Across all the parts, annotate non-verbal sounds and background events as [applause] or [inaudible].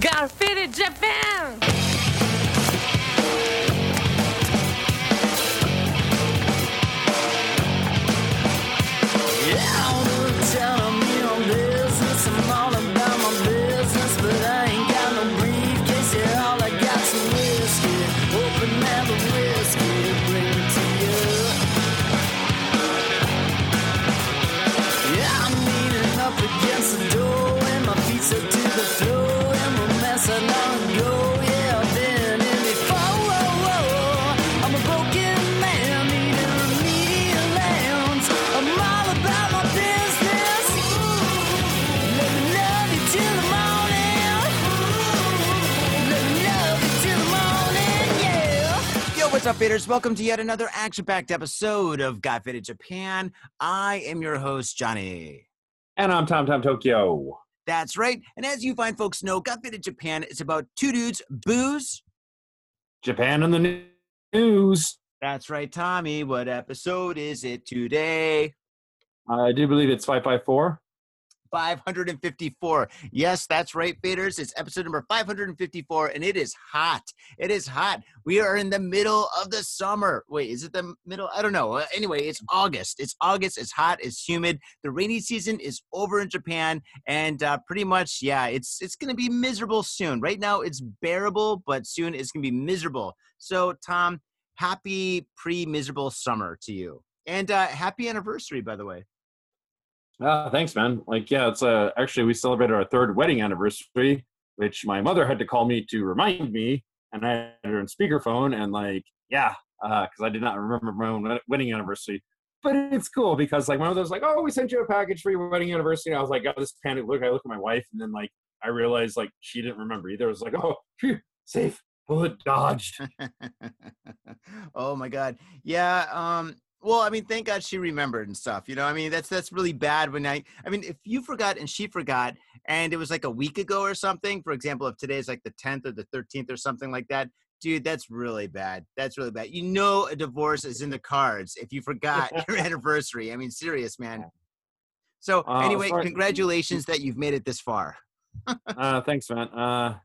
Got Faded Japan! Up? Welcome to yet another action-packed episode of Got Faded Japan. I am your host, Johnny. And I'm Tom Tom Tokyo. That's right. And as you fine folks know, Got Faded Japan is about two dudes, booze. Japan in the news. That's right, Tommy. What episode is it today? I do believe it's 554. 554. Yes, that's right, faders. It's episode number 554, and it is hot. It is hot. We are in the middle of the summer. Wait, is it the middle? I don't know. Anyway, it's August. It's August. It's hot. It's humid. The rainy season is over in Japan, and uh, pretty much, yeah, it's it's going to be miserable soon. Right now, it's bearable, but soon it's going to be miserable. So, Tom, happy pre-miserable summer to you, and uh, happy anniversary, by the way. Ah, thanks, man. Like, yeah, it's uh, actually we celebrated our third wedding anniversary, which my mother had to call me to remind me, and I had her on speakerphone, and like, yeah, because I did not remember my own wedding anniversary. But it's cool because like my mother was like, "Oh, we sent you a package for your wedding anniversary." And I was like, "Got this panic look." I look at my wife, and then like I realized like she didn't remember either. I was like, "Oh, phew, safe, bullet dodged." [laughs] oh my god. Yeah, um well, I mean, thank God she remembered and stuff. You know, I mean, that's that's really bad when I I mean, if you forgot and she forgot and it was like a week ago or something, for example, if today's like the 10th or the 13th or something like that, dude, that's really bad. That's really bad. You know a divorce is in the cards if you forgot [laughs] your [laughs] anniversary. I mean, serious, man. So, Uh, anyway, congratulations that you've made it this far. [laughs] uh, thanks, man. Uh,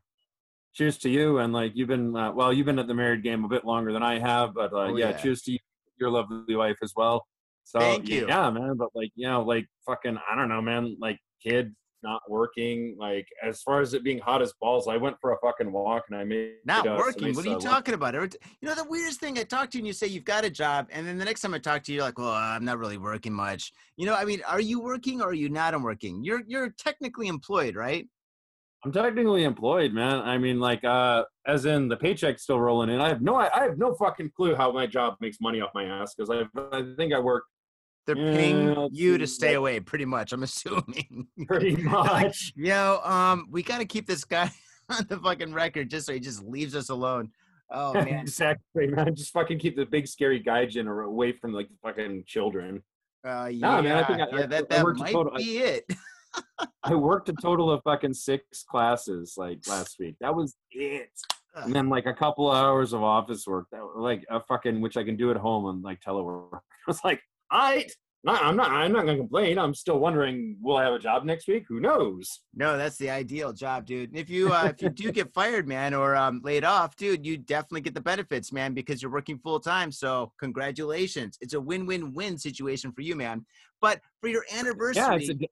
cheers to you. And like you've been, uh, well, you've been at the married game a bit longer than I have, but uh, Oh, yeah, yeah. cheers to you, your lovely wife as well. So Thank you. yeah, man. But like you know, like fucking, I don't know, man. Like kid not working. Like as far as it being hot as balls, I went for a fucking walk and I made Not uh, working. nice, What are you uh, talking about? You know, the weirdest thing, I talk to you and you say you've got a job, and then the next time I talk to you, you're like, well, I'm not really working much. You know, I mean, are you working or are you not working? You're you're technically employed, right? I'm technically employed, man. I mean, like, uh, as in the paycheck's still rolling in. I have no, I, I have no fucking clue how my job makes money off my ass because I, I think I work They're paying you to stay like- away, pretty much. I'm [laughs] assuming. pretty [laughs] much. you know, um, we got to keep this guy [laughs] on the fucking record just so he just leaves us alone. Oh man, exactly, man. Just fucking keep the big scary gaijin away from like fucking children. uh, yeah, Nah, man, I think I- yeah, I- that that might total- be it. I worked a total of fucking six classes like last week. That was it. And then like a couple of hours of office work. That like a fucking which I can do at home and like telework. [laughs] I was like, all right. No, I'm not. I'm not gonna complain. I'm still wondering, will I have a job next week? Who knows? No, that's the ideal job, dude. And if you uh, if you do get fired, man, or um, laid off, dude, you definitely get the benefits, man, because you're working full time. So congratulations, it's a win-win-win situation for you, man. But for your anniversary, Yeah.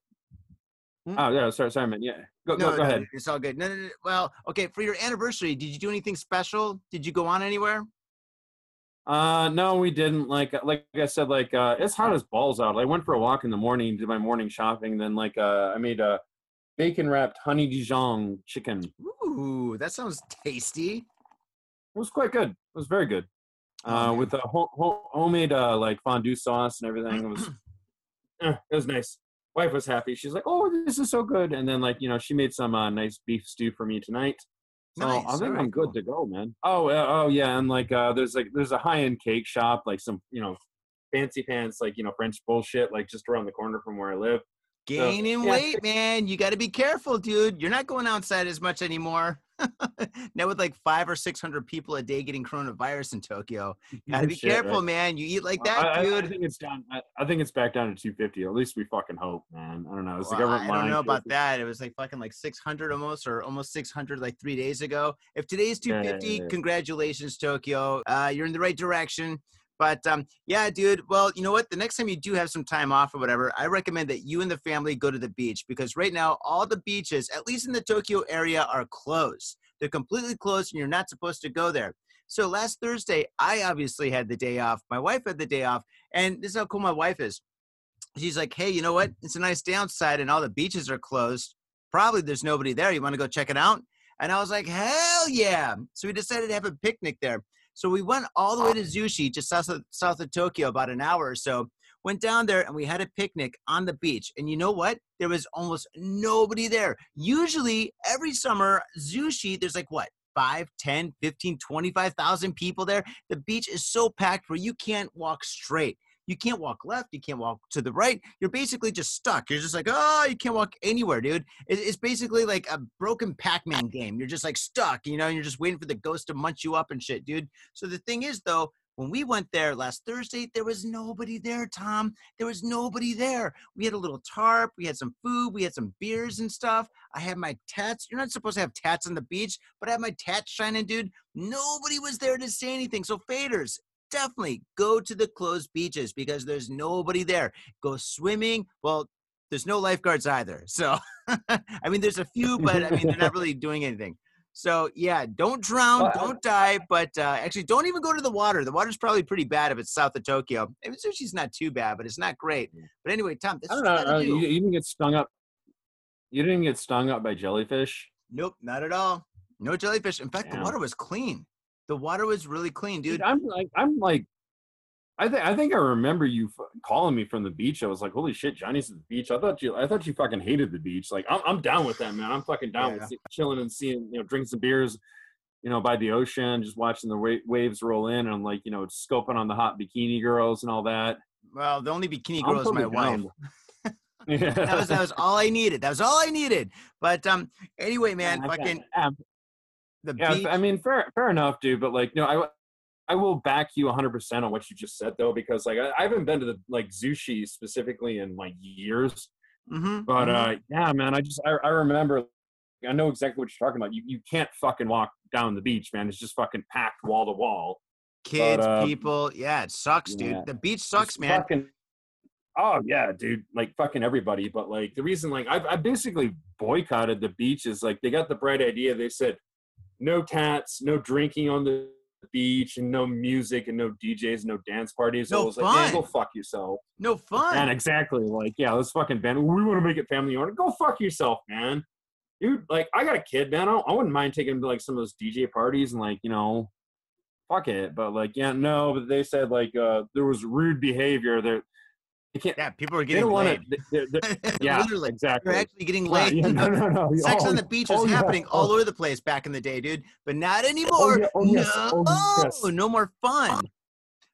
Hmm? oh yeah. Sorry, sorry, man. Yeah. Go, no, go, go no, ahead. it's all good. No, no, no. Well, okay, for your anniversary, did you do anything special? Did you go on anywhere? Uh, no, we didn't. Like, like I said, like uh, it's hot as balls out. I went for a walk in the morning, did my morning shopping. Then, like, uh, I made a bacon wrapped honey Dijon chicken. Ooh, that sounds tasty. It was quite good. It was very good. Oh, Uh, with a ho- ho- homemade uh, like fondue sauce and everything. It was, [clears throat] eh, it was nice. Wife was happy. She's like, "Oh, this is so good." And then, like, you know, she made some uh, nice beef stew for me tonight. So Nice, I think I'm good cool. to go, man. Oh, uh, oh yeah, and like, uh, there's like, there's a high-end cake shop, like some, you know, fancy pants, like you know, French bullshit, like just around the corner from where I live. Gaining yeah. weight, man. You got to be careful, dude. You're not going outside as much anymore. [laughs] now with like five or six hundred people a day getting coronavirus in Tokyo, gotta be Shit, careful, right. man. You eat like I- that, I, I think it's down. I, I think it's back down to 250. At least we fucking hope, man. I don't know. Is the Well, government I don't know about that. It was like fucking like 600 almost, or almost 600 like three days ago. If today's Yeah, yeah, 250, yeah. congratulations, Tokyo. Uh, you're in the right direction. But um, yeah, dude. Well, you know what? The next time you do have some time off or whatever, I recommend that you and the family go to the beach because right now all the beaches, at least in the Tokyo area, are closed. They're completely closed, and you're not supposed to go there. So last Thursday, I obviously had the day off. My wife had the day off, and this is how cool my wife is she's like, hey, you know what? It's a nice day outside and all the beaches are closed. Probably there's nobody there. You want to go check it out? And I was like, hell yeah. So we decided to have a picnic there. So we went all the way to Zushi, just south of, south of Tokyo, about an hour or so. Went down there and we had a picnic on the beach. And you know what? There was almost nobody there. Usually, every summer, Zushi, there's like what? 5, 10, 15, 25,000 people there. The beach is so packed where you can't walk straight. You can't walk left. You can't walk to the right. You're basically just stuck. You're just like, oh, you can't walk anywhere, dude. It- It's basically like a broken Pac-Man game. You're just like stuck, you know. You're just waiting for the ghost to munch you up and shit, dude. So the thing is, though, when we went there last Thursday, there was nobody there, Tom. There was nobody there. We had a little tarp. We had some food. We had some beers and stuff. I had my tats. You're not supposed to have tats on the beach, but I had my tats shining, dude. Nobody was there to say anything. So faders, definitely go to the closed beaches because there's nobody there. Go swimming. Well, there's no lifeguards either. So, [laughs] I mean, there's a few, but I mean, they're not really doing anything. So, yeah, don't drown, don't die, but uh, actually, don't even go to the water. The water's probably pretty bad if it's south of Tokyo. I mean, Zushi's not too bad, but it's not great. But anyway, Tom, I don't you know. uh, do. You, you didn't get stung up. You didn't get stung up by jellyfish. Nope, not at all. No jellyfish. In fact, the water was clean. The water was really clean, dude. Dude, I'm like, I'm like, I think I think I remember you f- calling me from the beach. I was like, "Holy shit, Johnny's at the beach." I thought you, I thought you fucking hated the beach. Like, I'm, I'm down with that, man. I'm fucking down Yeah. with chilling and seeing, you know, drinking some beers, you know, by the ocean, just watching the wa- waves roll in, and I'm like, you know, scoping on the hot bikini girls and all that. Well, the only bikini I'm girl is my totally wife. down. yeah. [laughs] [laughs] that was that was all I needed. That was all I needed. But um, anyway, man, Yeah, fucking the Yeah, beach. I mean, fair, fair enough, dude. But like, no, I, I will back you 100 percent on what you just said, though, because like, I, I haven't been to the like Zushi specifically in like years. Mhm, But mhm. uh, yeah, man, I just, I, I remember, I know exactly what you're talking about. You, you can't fucking walk down the beach, man. It's just fucking packed wall to wall. kids, uh, people, yeah, it sucks, dude. yeah. The beach sucks, Just man. Fucking, oh yeah, dude. Like fucking everybody. But like the reason, like, I've I basically boycotted the beach is like they got the bright idea. They said no tats, no drinking on the beach, and no music, and no DJs, no dance parties. So No I was like, man, fun. go fuck yourself. No fun. And exactly, like, yeah, let's fucking ban. We want to make it family oriented. Go fuck yourself, man. Dude, like, I got a kid, man. I, I wouldn't mind taking him to like some of those DJ parties and like, you know, fuck it. But like, yeah, no. But they said like uh there was rude behavior. There, they can't. yeah, people are They getting don't want laid. to. [laughs] Yeah, Literally, exactly. they're actually getting Yeah, laid. yeah, no, no, no. [laughs] Sex Oh, on the beach was oh, yeah. happening all Oh. over the place back in the day, dude. But not oh, anymore. yeah, oh, yes, no, oh, yes. no more fun.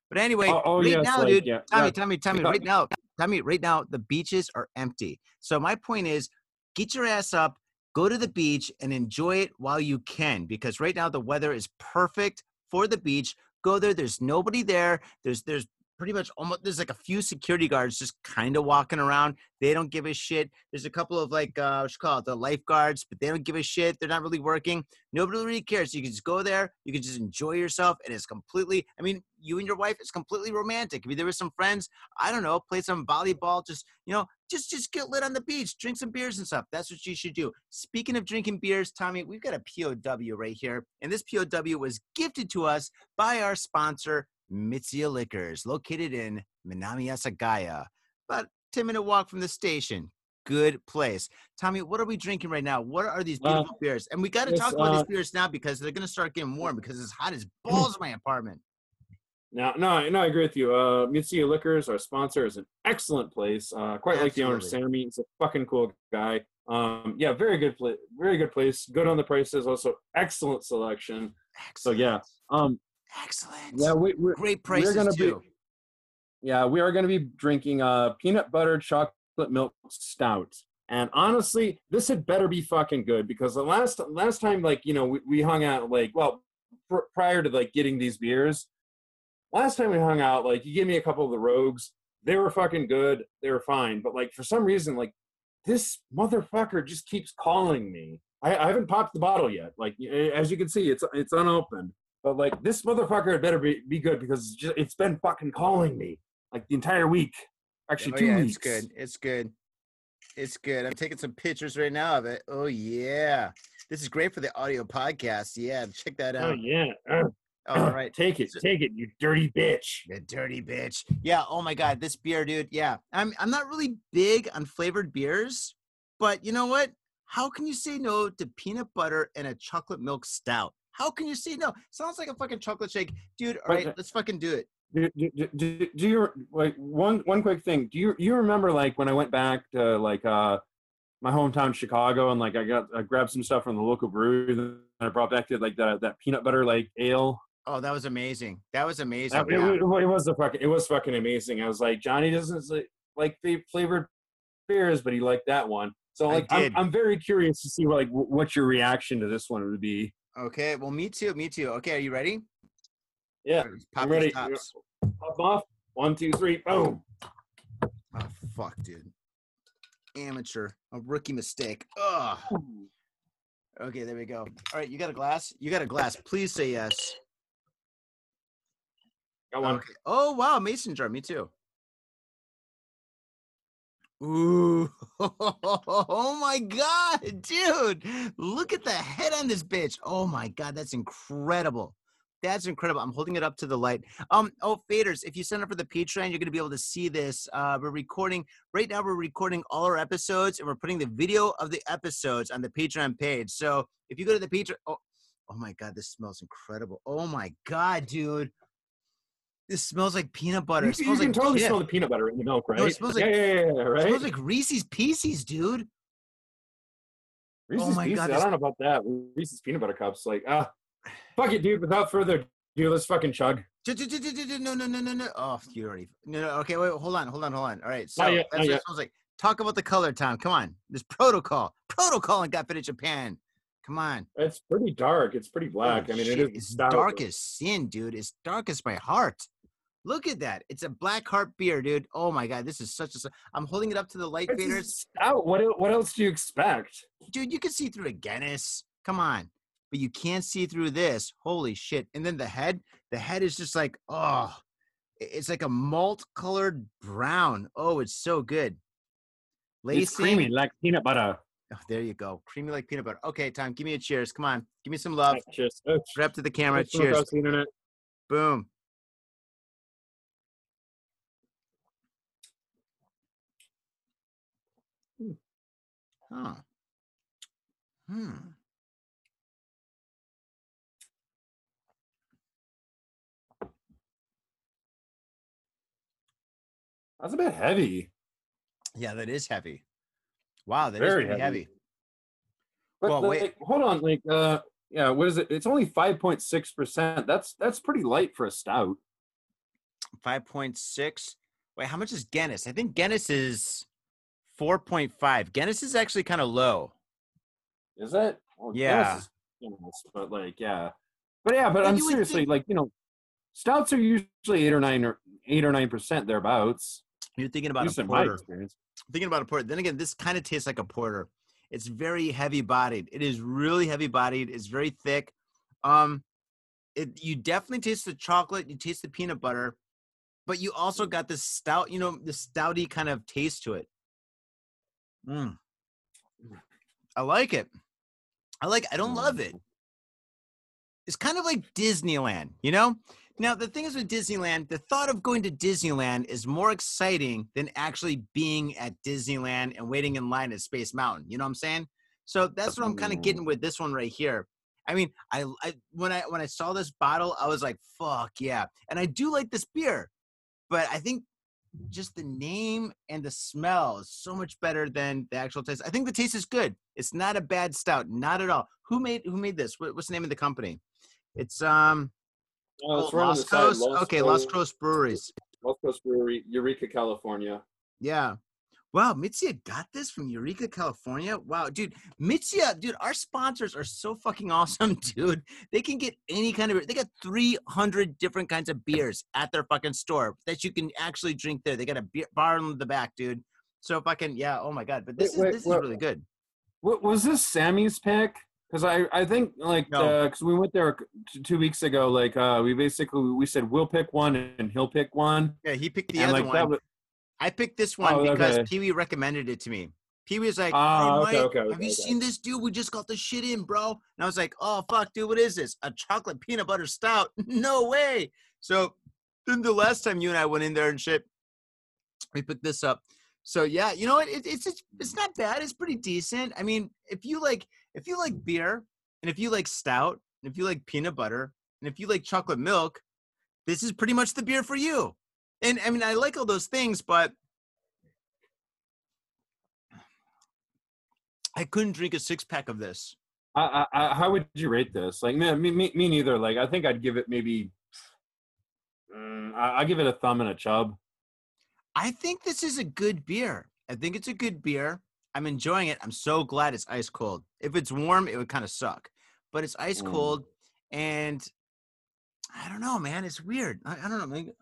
But anyway, Oh, oh, right yes, now, like, dude, yeah, Tommy, yeah. Tommy, Tommy, Yeah. right now, Tommy, right now, the beaches are empty. So my point is, get your ass up, go to the beach, and enjoy it while you can, because right now the weather is perfect for the beach. Go there. There's nobody there. There's there's pretty much almost there's like a few security guards just kind of walking around. They don't give a shit. There's a couple of like uh what you call it, the lifeguards, but they don't give a shit. They're not really working. Nobody really cares. You can just go there, you can just enjoy yourself, and it's completely I mean, you and your wife, it's completely romantic. If you're there with some friends, I don't know, play some volleyball, just you know, just just get lit on the beach, drink some beers and stuff. That's what you should do. Speaking of drinking beers, Tommy, we've got a POW right here, and this POW was gifted to us by our sponsor, Mitsuya Liquors, located in Minami Asagaya, about 10 minute walk from the station. Good place. Tommy, what are we drinking right now? What are these Uh, beautiful beers? And we got to talk about uh, these beers now because they're going to start getting warm because it's hot as [clears throat] balls in my apartment. No, no, no, I agree with you. Uh, Mitsuya Liquors, our sponsor, is an excellent place. Uh, quite like the owner, Sammy. He's a fucking cool guy. Um, yeah, very good place. Very good place. Good on the prices. Also, excellent selection. So yeah. Um, Excellent. yeah, we, we're Great we're prices gonna too. be. Yeah, we are going to be drinking uh peanut butter chocolate milk stout. And honestly, this had better be fucking good because the last last time, like you know, we, we hung out like well pr- prior to like getting these beers. Last time we hung out, like you gave me a couple of the rogues. They were fucking good. They were fine. But like for some reason, like this motherfucker just keeps calling me. I, I haven't popped the bottle yet. Like as you can see, it's it's unopened. But like this motherfucker had better be, be good because it's, just, it's been fucking calling me like the entire week. Actually, oh two yeah, weeks. it's good. It's good. It's good. I'm taking some pictures right now of it. Oh yeah, this is great for the audio podcast. Yeah, check that out. Oh yeah. Uh, All right. Take it, take it, you dirty bitch. You dirty bitch. Yeah. Oh my god, this beer, dude. Yeah. I'm I'm not really big on flavored beers, but you know what? How can you say no to peanut butter and a chocolate milk stout? How can you say no? Sounds like a fucking chocolate shake, dude. All right, let's fucking do it. Do, do, do, do, you like one one quick thing? Do you you remember like when I went back to like uh my hometown Chicago and like I got I grabbed some stuff from the local brewery and I brought back to like that that peanut butter like ale. Oh, that was amazing. That was amazing. That- it, yeah. wa- it was fucking it was fucking amazing. I was like Johnny doesn't like, like flavored beers, but he liked that one. So like I'm. I'm very curious to see what like wh- what your reaction to this one would be. Okay. Well, me too. Me too. Okay. Are you ready? Yeah, right, I'm ready. Pop off. One, two, three, boom. Oh fuck, dude. Amateur. A rookie mistake. Ugh. Okay, there we go. All right, you got a glass? You got a glass. Please say yes. Got one. Okay. Oh wow, mason jar. Me too. Ooh. [laughs] Oh my god, dude. Look at the head on this bitch. Oh my god, that's incredible. That's incredible. I'm holding it up to the light. Um, oh, faders, if you sign up for the Patreon, you're gonna be able to see this. Uh, we're recording right now. We're recording all our episodes, and we're putting the video of the episodes on the Patreon page. So if you go to the Patreon, oh, oh my god, this smells incredible. Oh my god, dude, this smells like peanut butter. You, It you can like totally Jif. smell the peanut butter in the milk, right? No, it smells like- yeah, yeah, yeah, yeah, It right. smells like Reese's Pieces, dude. Reese's my Pieces. God, I don't know about that. Reese's peanut butter cups. Like, ah, fuck it, dude. Without further ado, let's fucking chug. No, no, no, no, no. Oh, you already. No, no. Okay, wait. Hold on, hold on, hold on. All right. So Not yet, that's what it smells like. Talk about the color, Tom. Come on. There's protocol. Protocol in Got in Japan. Come on. It's pretty dark. It's pretty black. Holy I mean, shit, it is It's dark as sin, dude. It's dark as my heart. Look at that. It's a black heart beer, dude. Oh my god, this is such a. I'm holding it up to the light faders. stout. What what else do you expect? dude, you can see through a Guinness. Come on. But you can't see through this. Holy shit. And then the head, the head is just like, oh, it's like a malt colored brown. Oh, it's so good. It's creamy like peanut butter. Oh, there you go. Creamy like peanut butter. Okay, Tom, give me a cheers. Come on. Give me some love. Cheers. Oh, Right up to the camera. Cheers. Boom. Huh. Hmm. That's a bit heavy. Yeah, that is heavy. Wow, that is Very pretty heavy. heavy. But Well, wait. like, hold on, like, uh, yeah, what is it? It's only five point six percent. That's that's pretty light for a stout. 5.6. Wait, how much is Guinness? I think Guinness is 4.5. Guinness is actually kind of low. Is it? Well, Yeah. Guinness Guinness, but like, yeah, but yeah, but I'm seriously think- like, you know, stouts are usually eight or nine or eight or nine percent thereabouts. You're thinking about a porter. experience. Thinking about a porter. Then again, this kind of tastes like a porter. It's very heavy bodied. It is really heavy bodied. It's very thick. Um, it you definitely taste the chocolate. You taste the peanut butter, but you also got this stout. You know, the stouty kind of taste to it. Mm. I like it. I like. I don't love it. it's kind of like Disneyland, you know? Now, the thing is with Disneyland, the thought of going to Disneyland is more exciting than actually being at Disneyland and waiting in line at Space Mountain. You know what I'm saying? So that's what I'm kind of getting with this one right here. I mean, I, I when I when I saw this bottle, I was like, "Fuck yeah!" And I do like this beer, but I think just the name and the smell is so much better than the actual taste. I think the taste is good. It's not a bad stout, not at all. Who made who made this? What, what's the name of the company? It's um Oh, it's oh, right Lost Coast. Lost okay, Lost Coast- Coast Breweries. Lost Coast Brewery, Eureka, California. Yeah. Wow, Mitsuya got this from Eureka, California. Wow, dude, Mitsuya, dude, our sponsors are so fucking [laughs] awesome, dude. They can get any kind of they got 300 different kinds of beers at their fucking store that you can actually drink there. They got a beer bar in the back, dude. So fucking yeah, oh my god, but this Wait, wait, is this what- is really good. What was this Sammy's pick? Because I, I think like No. because we went there t- two weeks ago. Like uh, we basically we said we'll pick one and he'll pick one. Yeah, he picked the and other like one. I picked this one Oh, because okay. Pee Wee recommended it to me. Pee Wee was like, Ah, hey, okay, Mike, okay, have you seen this dude? We just got the shit in, bro. And I was like, oh, fuck, dude, what is this? A chocolate peanut butter stout? [laughs] no way. So then the last time you and I went in there and shit, we picked this up. So yeah, you know what? It, it's, it's it's not bad. It's pretty decent. I mean, if you like if you like beer and if you like stout and if you like peanut butter and if you like chocolate milk, this is pretty much the beer for you. And I mean, I like all those things, but I couldn't drink a six pack of this. I, I, I, how would you rate this? Like, me, me, me me neither. Like, I think I'd give it maybe. Mm, I, I give it a thumb and a chub. I think this is a good beer. I think it's a good beer. I'm enjoying it. I'm so glad it's ice cold. If it's warm, it would kind of suck, but it's ice Mm. cold, and I don't know, man. It's weird. I, I don't know.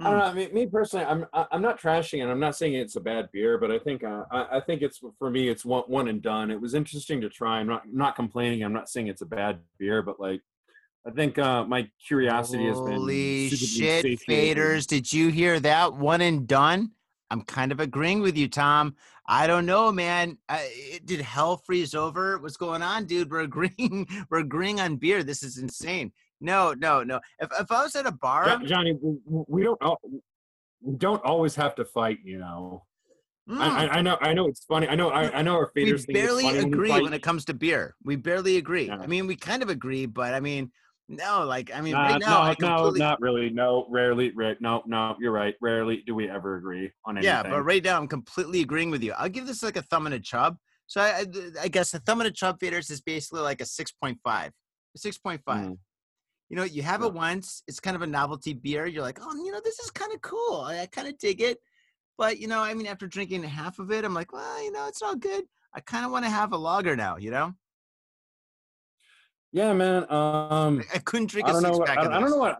I don't Mm. know. I mean, me personally, I'm I'm not trashing it. I'm not saying it's a bad beer, but I think uh, I, I think it's for me, it's one one and done. It was interesting to try. I'm not not complaining. I'm not saying it's a bad beer, but like, I think uh, my curiosity has been Holy shit, faders! Did you hear that? One and done. I'm kind of agreeing with you, Tom. I don't know, man. I, it- did hell freeze over? What's going on, dude? We're agreeing. [laughs] We're agreeing on beer. This is insane. No, no, no. If if I was at a bar, Jo- Johnny, we, we don't we don't always have to fight, you know. mm, I, I, know I know it's funny. I know I, I know our we think it's barely when agree fight. when it comes to beer. We barely agree. Yeah. I mean, we kind of agree, but I mean, no. Like, I mean, right now, no, no, not really. No, rarely. Ra- no, no, you're right. Rarely do we ever agree on anything. Yeah, but right now I'm completely agreeing with you. I'll give this like a thumb and a chub. So I, I, I guess a thumb and a chub faders is basically like a six point five. Six point five. Mm. You know, you have it once, it's kind of a novelty beer. You're like, oh, you know, this is kind of cool. I, I kind of dig it. But, you know, I mean, after drinking half of it, I'm like, well, you know, it's all good. I kind of want to have a lager now, you know? Yeah, man. Um, I couldn't drink I a don't know. six What, pack I, I don't know what.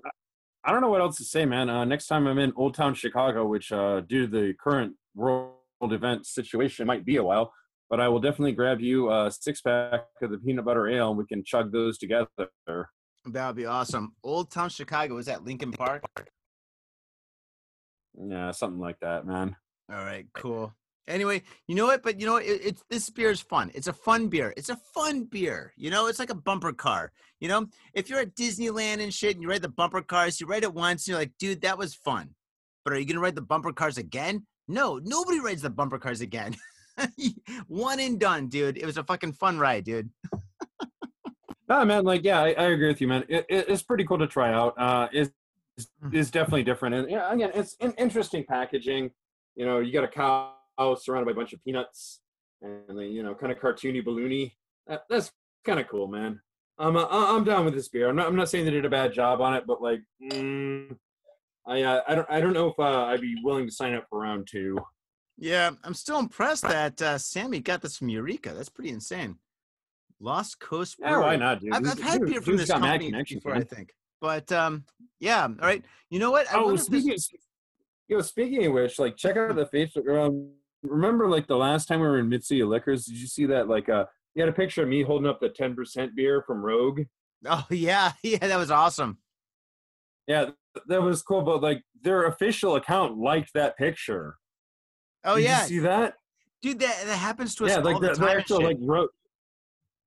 I don't know what else to say, man. Uh, next time I'm in Old Town Chicago, which uh, due to the current world event situation might be a while, but I will definitely grab you a six pack of the peanut butter ale, and we can chug those together. That would be awesome. Old Town Chicago, was that Lincoln Park? Yeah, something like that, man. All right, cool. Anyway, you know what? But you know what? It, it's this beer is fun. It's a fun beer. It's a fun beer. You know, it's like a bumper car. You know, if you're at Disneyland and shit, and you ride the bumper cars, you ride it once, and you're like, dude, that was fun. But are you gonna ride the bumper cars again? No, nobody rides the bumper cars again. [laughs] One and done, dude. It was a fucking fun ride, dude. [laughs] No, man. Like, yeah, I, I agree with you, man. It, it, it's pretty cool to try out. Uh, it's Mm. is definitely different, and yeah, again, it's in, interesting packaging. You know, you got a cow surrounded by a bunch of peanuts, and then you know, kind of cartoony, balloony. That, that's kind of cool, man. I'm uh, I'm down with this beer. I'm not I'm not saying they did a bad job on it, but like, mm, I uh, I don't I don't know if uh, I'd be willing to sign up for round two. Yeah, I'm still impressed that uh, Sammy got this from Eureka. That's pretty insane. Lost Coast Yeah, Brewery. why not, dude? I've, I've had beer from this company before, man. I think. But um, yeah, all right. You know what? I Oh, if this- speaking, you know, speaking of which, like, check out the Facebook. Um, remember, like the last time we were in Mitsuya Liquors, did you see that? Like, uh, you had a picture of me holding up the ten percent beer from Rogue. Oh [laughs] yeah, yeah, that was awesome. Yeah, that was cool. But like, their official account liked that picture. Oh Did yeah, you see that? dude, that that happens to us Yeah, all like the the, the actual like Rogue.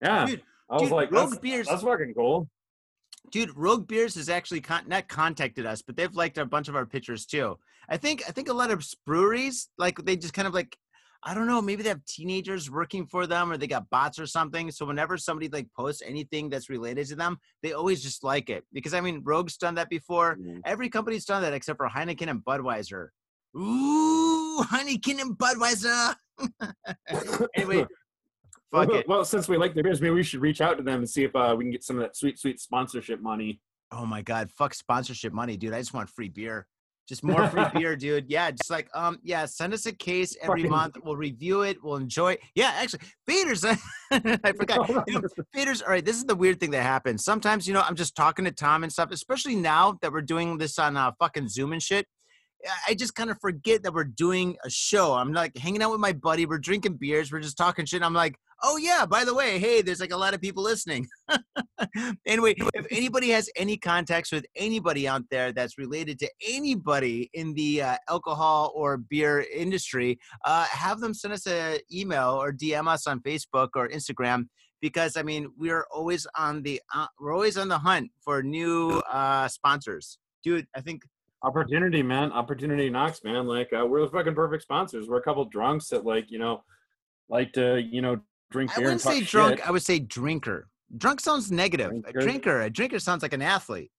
Yeah, Dude, I was dude, like, Rogue that's, Beers- that's fucking cool. dude, Rogue Beers has actually con- not contacted us, but they've liked a bunch of our pictures too. I think I think a lot of breweries like they just kind of like I don't know, maybe they have teenagers working for them or they got bots or something. So whenever somebody like posts anything that's related to them, they always just like it. Because I mean, Rogue's done that before. Mm-hmm. Every company's done that except for Heineken and Budweiser. Ooh, Heineken and Budweiser. [laughs] anyway, fuck well, it. well, since we like their beers, maybe we should reach out to them and see if uh, we can get some of that sweet, sweet sponsorship money. Oh my god, fuck sponsorship money, dude. I just want free beer. Just [laughs] more free beer, dude. Yeah, just like um, yeah, send us a case every month. We'll review it. We'll enjoy. It. Yeah, actually, faders. [laughs] I forgot. You know. All right, this is the weird thing that happens. Sometimes, you know, I'm just talking to Tom and stuff, especially now that we're doing this on uh, fucking Zoom and shit. I- just kind of forget that we're doing a show. I'm like hanging out with my buddy. We're drinking beers. We're just talking shit. I'm like, oh yeah, by the way, hey, there's like a lot of people listening. [laughs] anyway, if anybody has any contacts with anybody out there that's related to anybody in the uh, alcohol or beer industry, uh, have them send us an email or DM us on Facebook or Instagram because I mean we're always on the uh, we're always on the hunt for new uh, sponsors. Dude, I think opportunity, man. Opportunity knocks, man. Like uh, we're the fucking perfect sponsors. We're a couple drunks that like you know like to you know drink I beer and wouldn't say shit. drunk. I would say drinker. Drunk sounds negative. A Drinker. drinker. A drinker sounds like an athlete.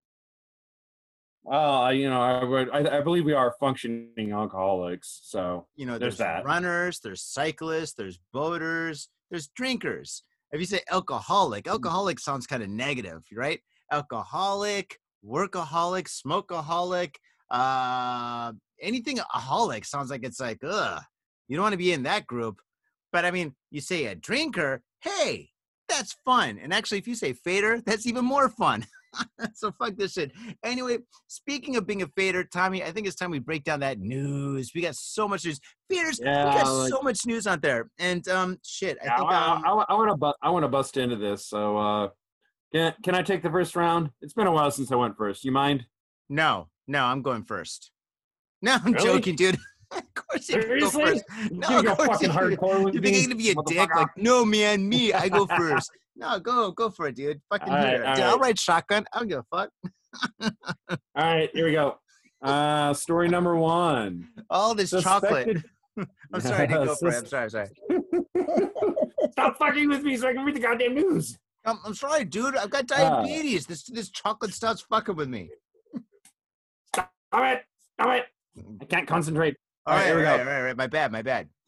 Well, I, you know, I, would, I, I believe we are functioning alcoholics. So You know, There's there's, that. runners, there's cyclists, there's boaters, there's drinkers. If you say alcoholic, alcoholic sounds kind of negative, right? Alcoholic, workaholic, smokeaholic, uh, anything aholic sounds like it's like, ugh, you don't want to be in that group. But I mean, you say a drinker, hey, that's fun. And actually, if you say fader, that's even more fun. [laughs] so fuck this shit. Anyway, speaking of being a fader, Tommy, I think it's time we break down that news. We got so much news. Faders, we got like- so much news out there. And um shit, I Yeah, think I, um, I, I, want to bu- I want to bust into this. So uh, can can I take the first round? It's been a while since I went first. You mind? no, no, I'm going first. [laughs] No, I'm Really? joking, dude. [laughs] of course you can go Seriously? first. No, gonna of course fucking you- hardcore with You think I'm gonna be a dick? Like, no, man, me. I go [laughs] first. no, go, go for it, dude. Fucking All right. Dude, I'll right. ride shotgun. I don't give a fuck. All right, here we go. Uh, story number one. All this chocolate. I'm sorry, dude. Go for it. I'm sorry, I'm sorry. Stop fucking with me so I can read the goddamn news. I'm, I'm sorry, dude. I've got Ah. diabetes. this this chocolate stuff's fucking with me. Stop it! Stop it! I can't concentrate. All All right, right, here all we right, go. all right, all right. My bad, my bad. [laughs]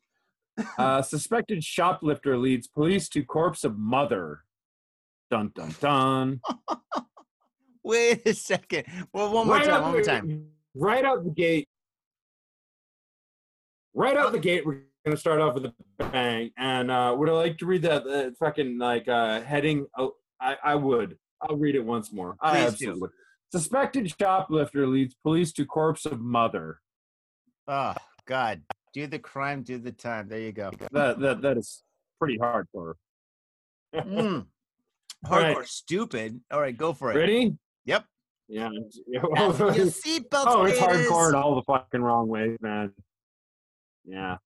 [laughs] Uh, suspected shoplifter leads police to corpse of mother. Dun dun dun. [laughs] Wait a second. Well, one more Right time. One more time. Right out the gate. Right out the gate, we're gonna start off with a bang. And uh, would I like to read that uh, fucking like uh, heading? Oh, I, I would. I'll read it once more. I Please do. absolutely would. Suspected shoplifter leads police to corpse of mother. Oh God. Do the crime, do the time. There you go. That that that is pretty hardcore. Mm. [laughs] All right. Hardcore stupid. All right, go for it. Ready? Yep. Yeah. [laughs] yeah. Your seatbelts, Oh, it's hardcore in all the fucking wrong ways, man. Yeah.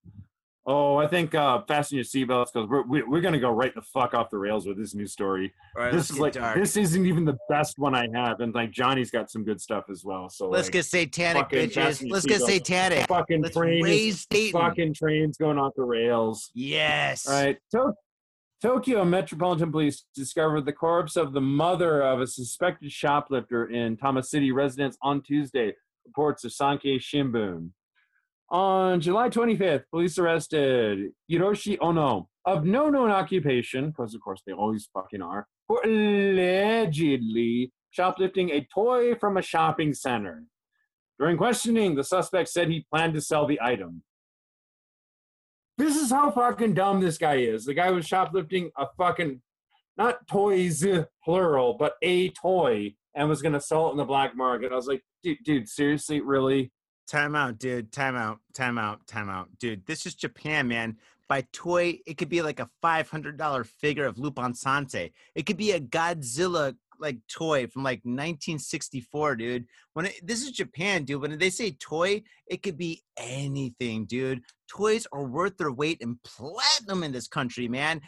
Oh, I think uh, fasten your seatbelts because we're we, we're gonna go right the fuck off the rails with this new story. All right, this is like dark. this isn't even the best one I have, and like Johnny's got some good stuff as well. So Let's like, get satanic, bitches. Let's get satanic. fucking Let's train, fucking trains going off the rails. Yes. All right. To- Tokyo Metropolitan Police discovered the corpse of the mother of a suspected shoplifter in Tama City residence on Tuesday, reports of Sankei Shimbun. On July 25th, police arrested Hiroshi Ono of no known occupation, because of course they always fucking are, for allegedly shoplifting a toy from a shopping center. During questioning, the suspect said he planned to sell the item. This is how fucking dumb this guy is. The guy was shoplifting a fucking, not toys, plural, but a toy and was to sell it in the black market. I was like, dude, dude, seriously, really? Time out, dude. Time out. Time out. Time out. Dude, this is Japan, man. By toy, it could be like a $500 figure of Lupin Sansei. It could be a Godzilla like toy from like 1964, dude. When it, this is Japan, dude. When they say toy, it could be anything, dude. Toys are worth their weight in platinum in this country, man.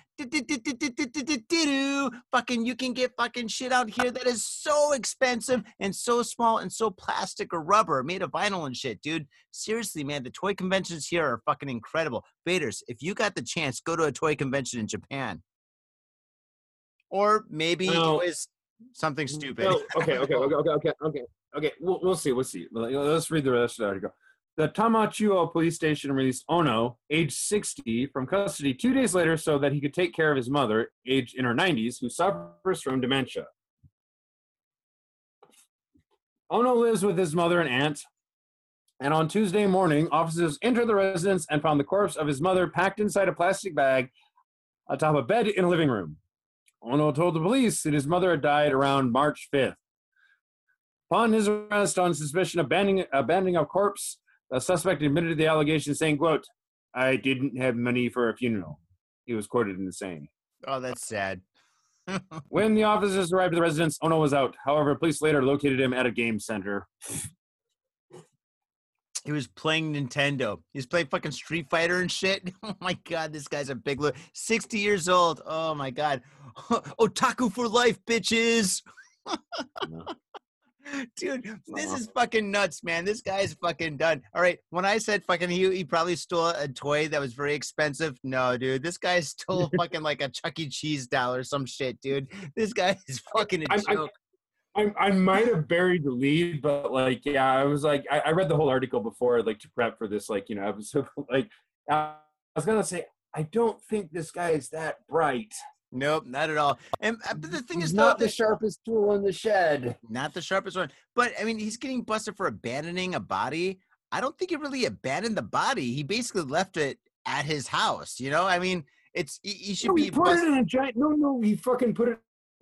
Fucking, you can get fucking shit out here that is so expensive and so small and so plastic or rubber, made of vinyl and shit, dude. Seriously, man, the toy conventions here are fucking incredible. Faders, if you got the chance, go to a toy convention in Japan. Or maybe it was something stupid. No, [laughs] okay, okay, okay, okay, okay, okay, okay. We'll, we'll see. We'll see. Let- Let's read the rest of the article. The Tamachuo police station released Ono, age 60, from custody two days later so that he could take care of his mother, aged in her 90s, who suffers from dementia. Ono lives with his mother and aunt. And on Tuesday morning, officers entered the residence and found the corpse of his mother packed inside a plastic bag atop a bed in a living room. Ono told the police that his mother had died around March 5th. Upon his arrest on suspicion of abandoning, abandoning a corpse, the suspect admitted the allegation, saying, quote, I didn't have money for a funeral. He was quoted in the saying. Oh, that's sad. [laughs] When the officers arrived at the residence, Ono was out. However, police later located him at a game center. He was playing Nintendo. He was playing fucking Street Fighter and shit. [laughs] Oh my god, this guy's a big look. 60 years old. Oh my god. [laughs] Otaku for life, bitches. No. [laughs] Dude, this is fucking nuts, man. This guy's fucking done. All right, when I said fucking he, he probably stole a toy that was very expensive. No, dude, this guy stole fucking like a Chuck E. Cheese doll or some shit, dude. This guy is fucking a I'm- joke. I, I might have buried the lead, but like, yeah, I was like, I, I read the whole article before, like to prep for this, like, you know, [laughs] episode. Like, uh, I was gonna say, I don't think this guy is that bright. Nope, not at all. And uh, but the thing is, not though, the sharpest tool in the shed. not the sharpest one. But I mean, he's getting busted for abandoning a body. I don't think he really abandoned the body. He basically left it at his house. You know, I mean, it's he, he should No, be. he put bust- it in a giant. No, no, he fucking put it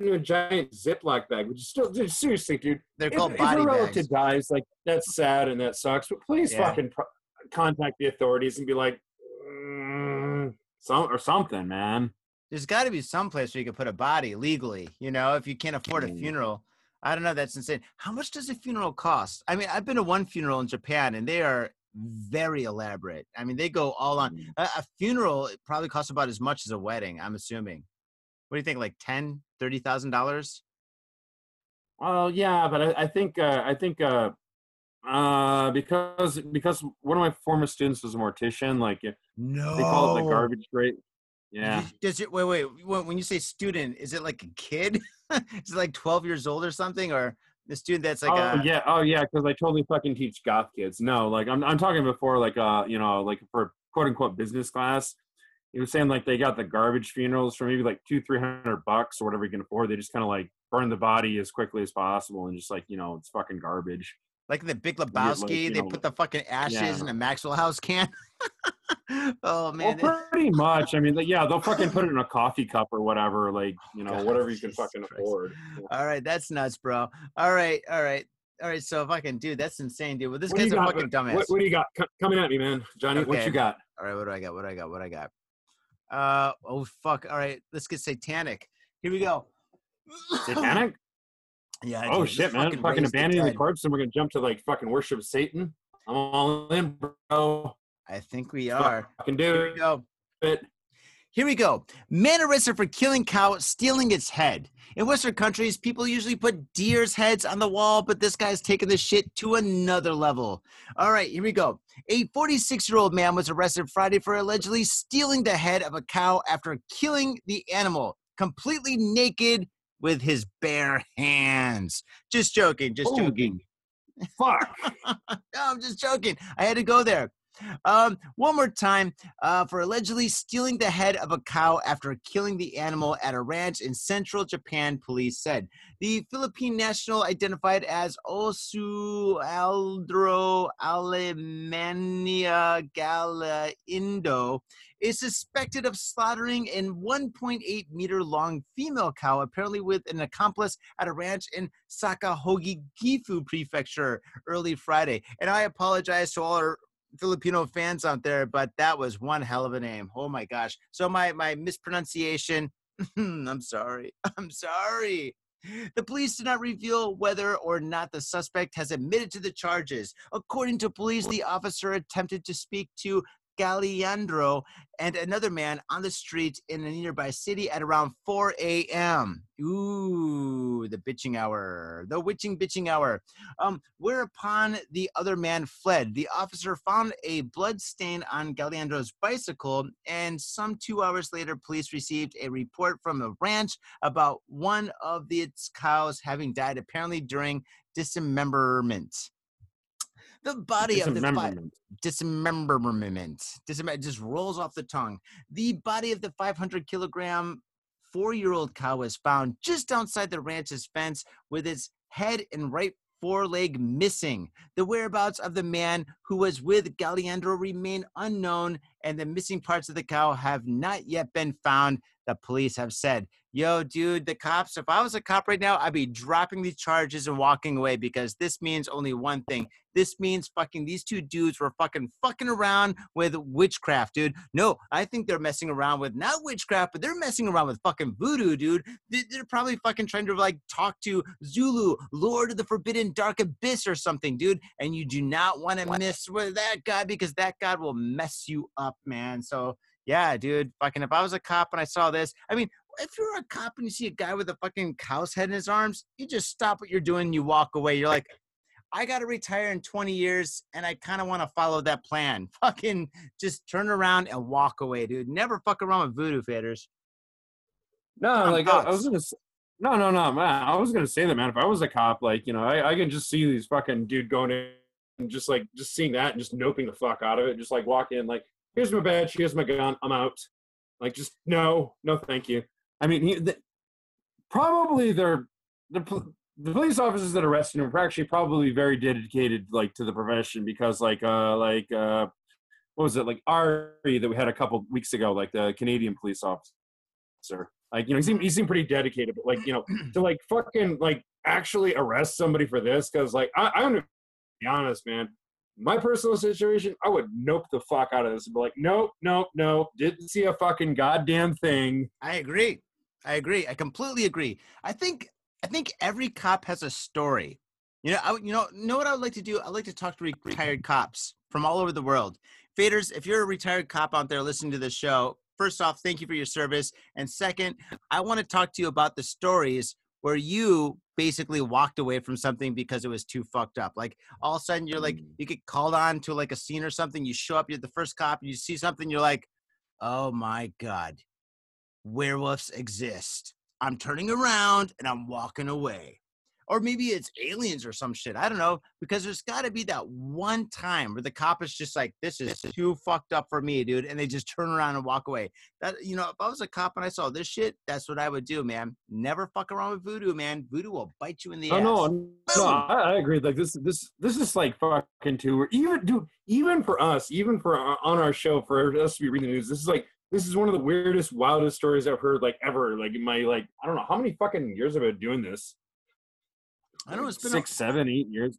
in a giant Ziploc bag, which is still dude, seriously, dude. They're If, called if body a relative bags. dies, like that's sad and that sucks, but please Yeah. fucking pro- contact the authorities and be like, mm, some or something, man. There's got to be some place where you can put a body legally. You know, if you can't afford a Mm. funeral. I don't know. That's insane. How much does a funeral cost? I mean, I've been to one funeral in Japan, and they are very elaborate. I mean, they go all on. Mm. A, a funeral it probably costs about as much as a wedding. I'm assuming. What do you think? Like ten, thirty thousand dollars? Well, yeah, but I, I think uh, I think uh, uh, because because one of my former students was a mortician, like no they call it the garbage rate. Yeah. Does it? Wait, wait. When you say student, is it like a kid? [laughs] is it like twelve years old or something, or the student that's like oh a? yeah, oh yeah, because I totally fucking teach goth kids. No, like I'm I'm talking before like uh you know like for quote unquote business class. He was saying like they got the garbage funerals for maybe like two three hundred bucks or whatever you can afford. They just kind of like burn the body as quickly as possible and just like you know it's fucking garbage. Like the Big Lebowski, you they know, put the fucking ashes yeah. in a Maxwell House can. [laughs] oh man, well, pretty much. I mean, like, yeah, they'll fucking put it in a [laughs] coffee cup or whatever, like oh, you know God, whatever you can Jesus fucking Christ. afford. all right, that's nuts, bro. All right, all right, all right. So fucking dude, that's insane, dude. Well, this What do guy's a got? fucking dumbass. What, what do you got Co- coming at me, man? Johnny, what you got? All right, what do I got? What do I got? What do I got? Uh oh, fuck. All right, let's get satanic. Here we go. [clears throat] Satanic? yeah. oh shit, man! fucking Fucking the abandoning the dead. corpse, and we're gonna jump to like fucking worship Satan. I'm all in, bro. I think we are. Fucking Here do we go. it. Here we go. Man arrested for killing cow, stealing its head. In Western countries, people usually put deer's heads on the wall, but this guy's taking this shit to another level. All right, here we go. A 46 year old man was arrested Friday for allegedly stealing the head of a cow after killing the animal completely naked with his bare hands. Just joking, just Holy joking. Fuck. [laughs] no, I'm just joking. I had to go there. Um, one more time uh, for allegedly stealing the head of a cow after killing the animal at a ranch in central Japan, police said. The Philippine national, identified as Osu Aldro Alemania Galindo, is suspected of slaughtering a 1.8 meter long female cow, apparently with an accomplice at a ranch in Sakahogi Gifu Prefecture early Friday. And I apologize to all our Filipino fans out there, but that was one hell of a name. Oh my gosh. So my my mispronunciation, [laughs] I'm sorry. [laughs] I'm sorry. The police did not reveal whether or not the suspect has admitted to the charges. According to police, the officer attempted to speak to Galeandro and another man on the street in a nearby city at around 4 a.m. Ooh, the bitching hour, the witching bitching hour. Um, whereupon the other man fled. The officer found a blood stain on Galeandro's bicycle, and some two hours later, police received a report from the ranch about one of its cows having died, apparently during dismemberment. The body of the fi- Dismemberment. dismemberment. Just rolls off the tongue. The body of the 500 kilogram four year old cow was found just outside the ranch's fence with its head and right foreleg missing. The whereabouts of the man who was with Galeandro remain unknown, and the missing parts of the cow have not yet been found. The police have said, Yo, dude, the cops, if I was a cop right now, I'd be dropping these charges and walking away because this means only one thing. This means fucking these two dudes were fucking fucking around with witchcraft, dude. No, I think they're messing around with not witchcraft, but they're messing around with fucking voodoo, dude. They- They're probably fucking trying to like talk to Zooloo, Lord of the Forbidden Dark Abyss or something, dude. And you do not want to mess with that guy because that god will mess you up, man. So yeah, dude, fucking if I was a cop and I saw this, I mean, if you're a cop and you see a guy with a fucking cow's head in his arms, you just stop what you're doing, and you walk away. You're like, I gotta retire in 20 years, and I kind of want to follow that plan. [laughs] Fucking just turn around and walk away, dude. Never fuck around with voodoo faders. No, Tom, like I, I was gonna. No, no, no, man. I was gonna say that, man. If I was a cop, like you know, I, I can just see these fucking dude going in and just like just seeing that and just noping the fuck out of it. Just like walk in, like here's my badge, here's my gun, I'm out. Like just no, no, thank you. I mean, he, the, probably they're the the police officers that arrested him were actually probably very dedicated, like to the profession, because like uh like uh what was it like Ari that we had a couple weeks ago, like the Canadian police officer. Like you know, he seemed he seemed pretty dedicated, but like you know, to like fucking like actually arrest somebody for this, because like I, I'm gonna be honest, man. My personal situation, I would nope the fuck out of this and be like, nope, nope, nope, didn't see a fucking goddamn thing. I agree. I agree. I completely agree. I think I think every cop has a story. You know, I, you know, know what I would like to do? I'd like to talk to retired cops from all over the world. Faders, if you're a retired cop out there listening to this show, first off, thank you for your service. And second, I want to talk to you about the stories where you basically walked away from something because it was too fucked up. Like all of a sudden you're like mm. you get called on to like a scene or something, you show up, you're the first cop, you see something, you're like, oh my God, werewolves exist. I'm turning around and I'm walking away. Or maybe it's aliens or some shit. I don't know. Because there's got to be that one time where the cop is just like, this is too fucked up for me, dude. And they just turn around and walk away. That, you know, if I was a cop and I saw this shit, that's what I would do, man. Never fuck around with voodoo, man. Voodoo will bite you in the Oh ass. no, no, I, I agree. Like this, this, this is like fucking too. Or even, dude, even for us, even for uh, on our show, for us to be reading the news, this is like this is one of the weirdest, wildest stories I've heard like ever. Like in my like, I don't know how many fucking years I've been doing this. I don't know it's been a- six, seven, eight years.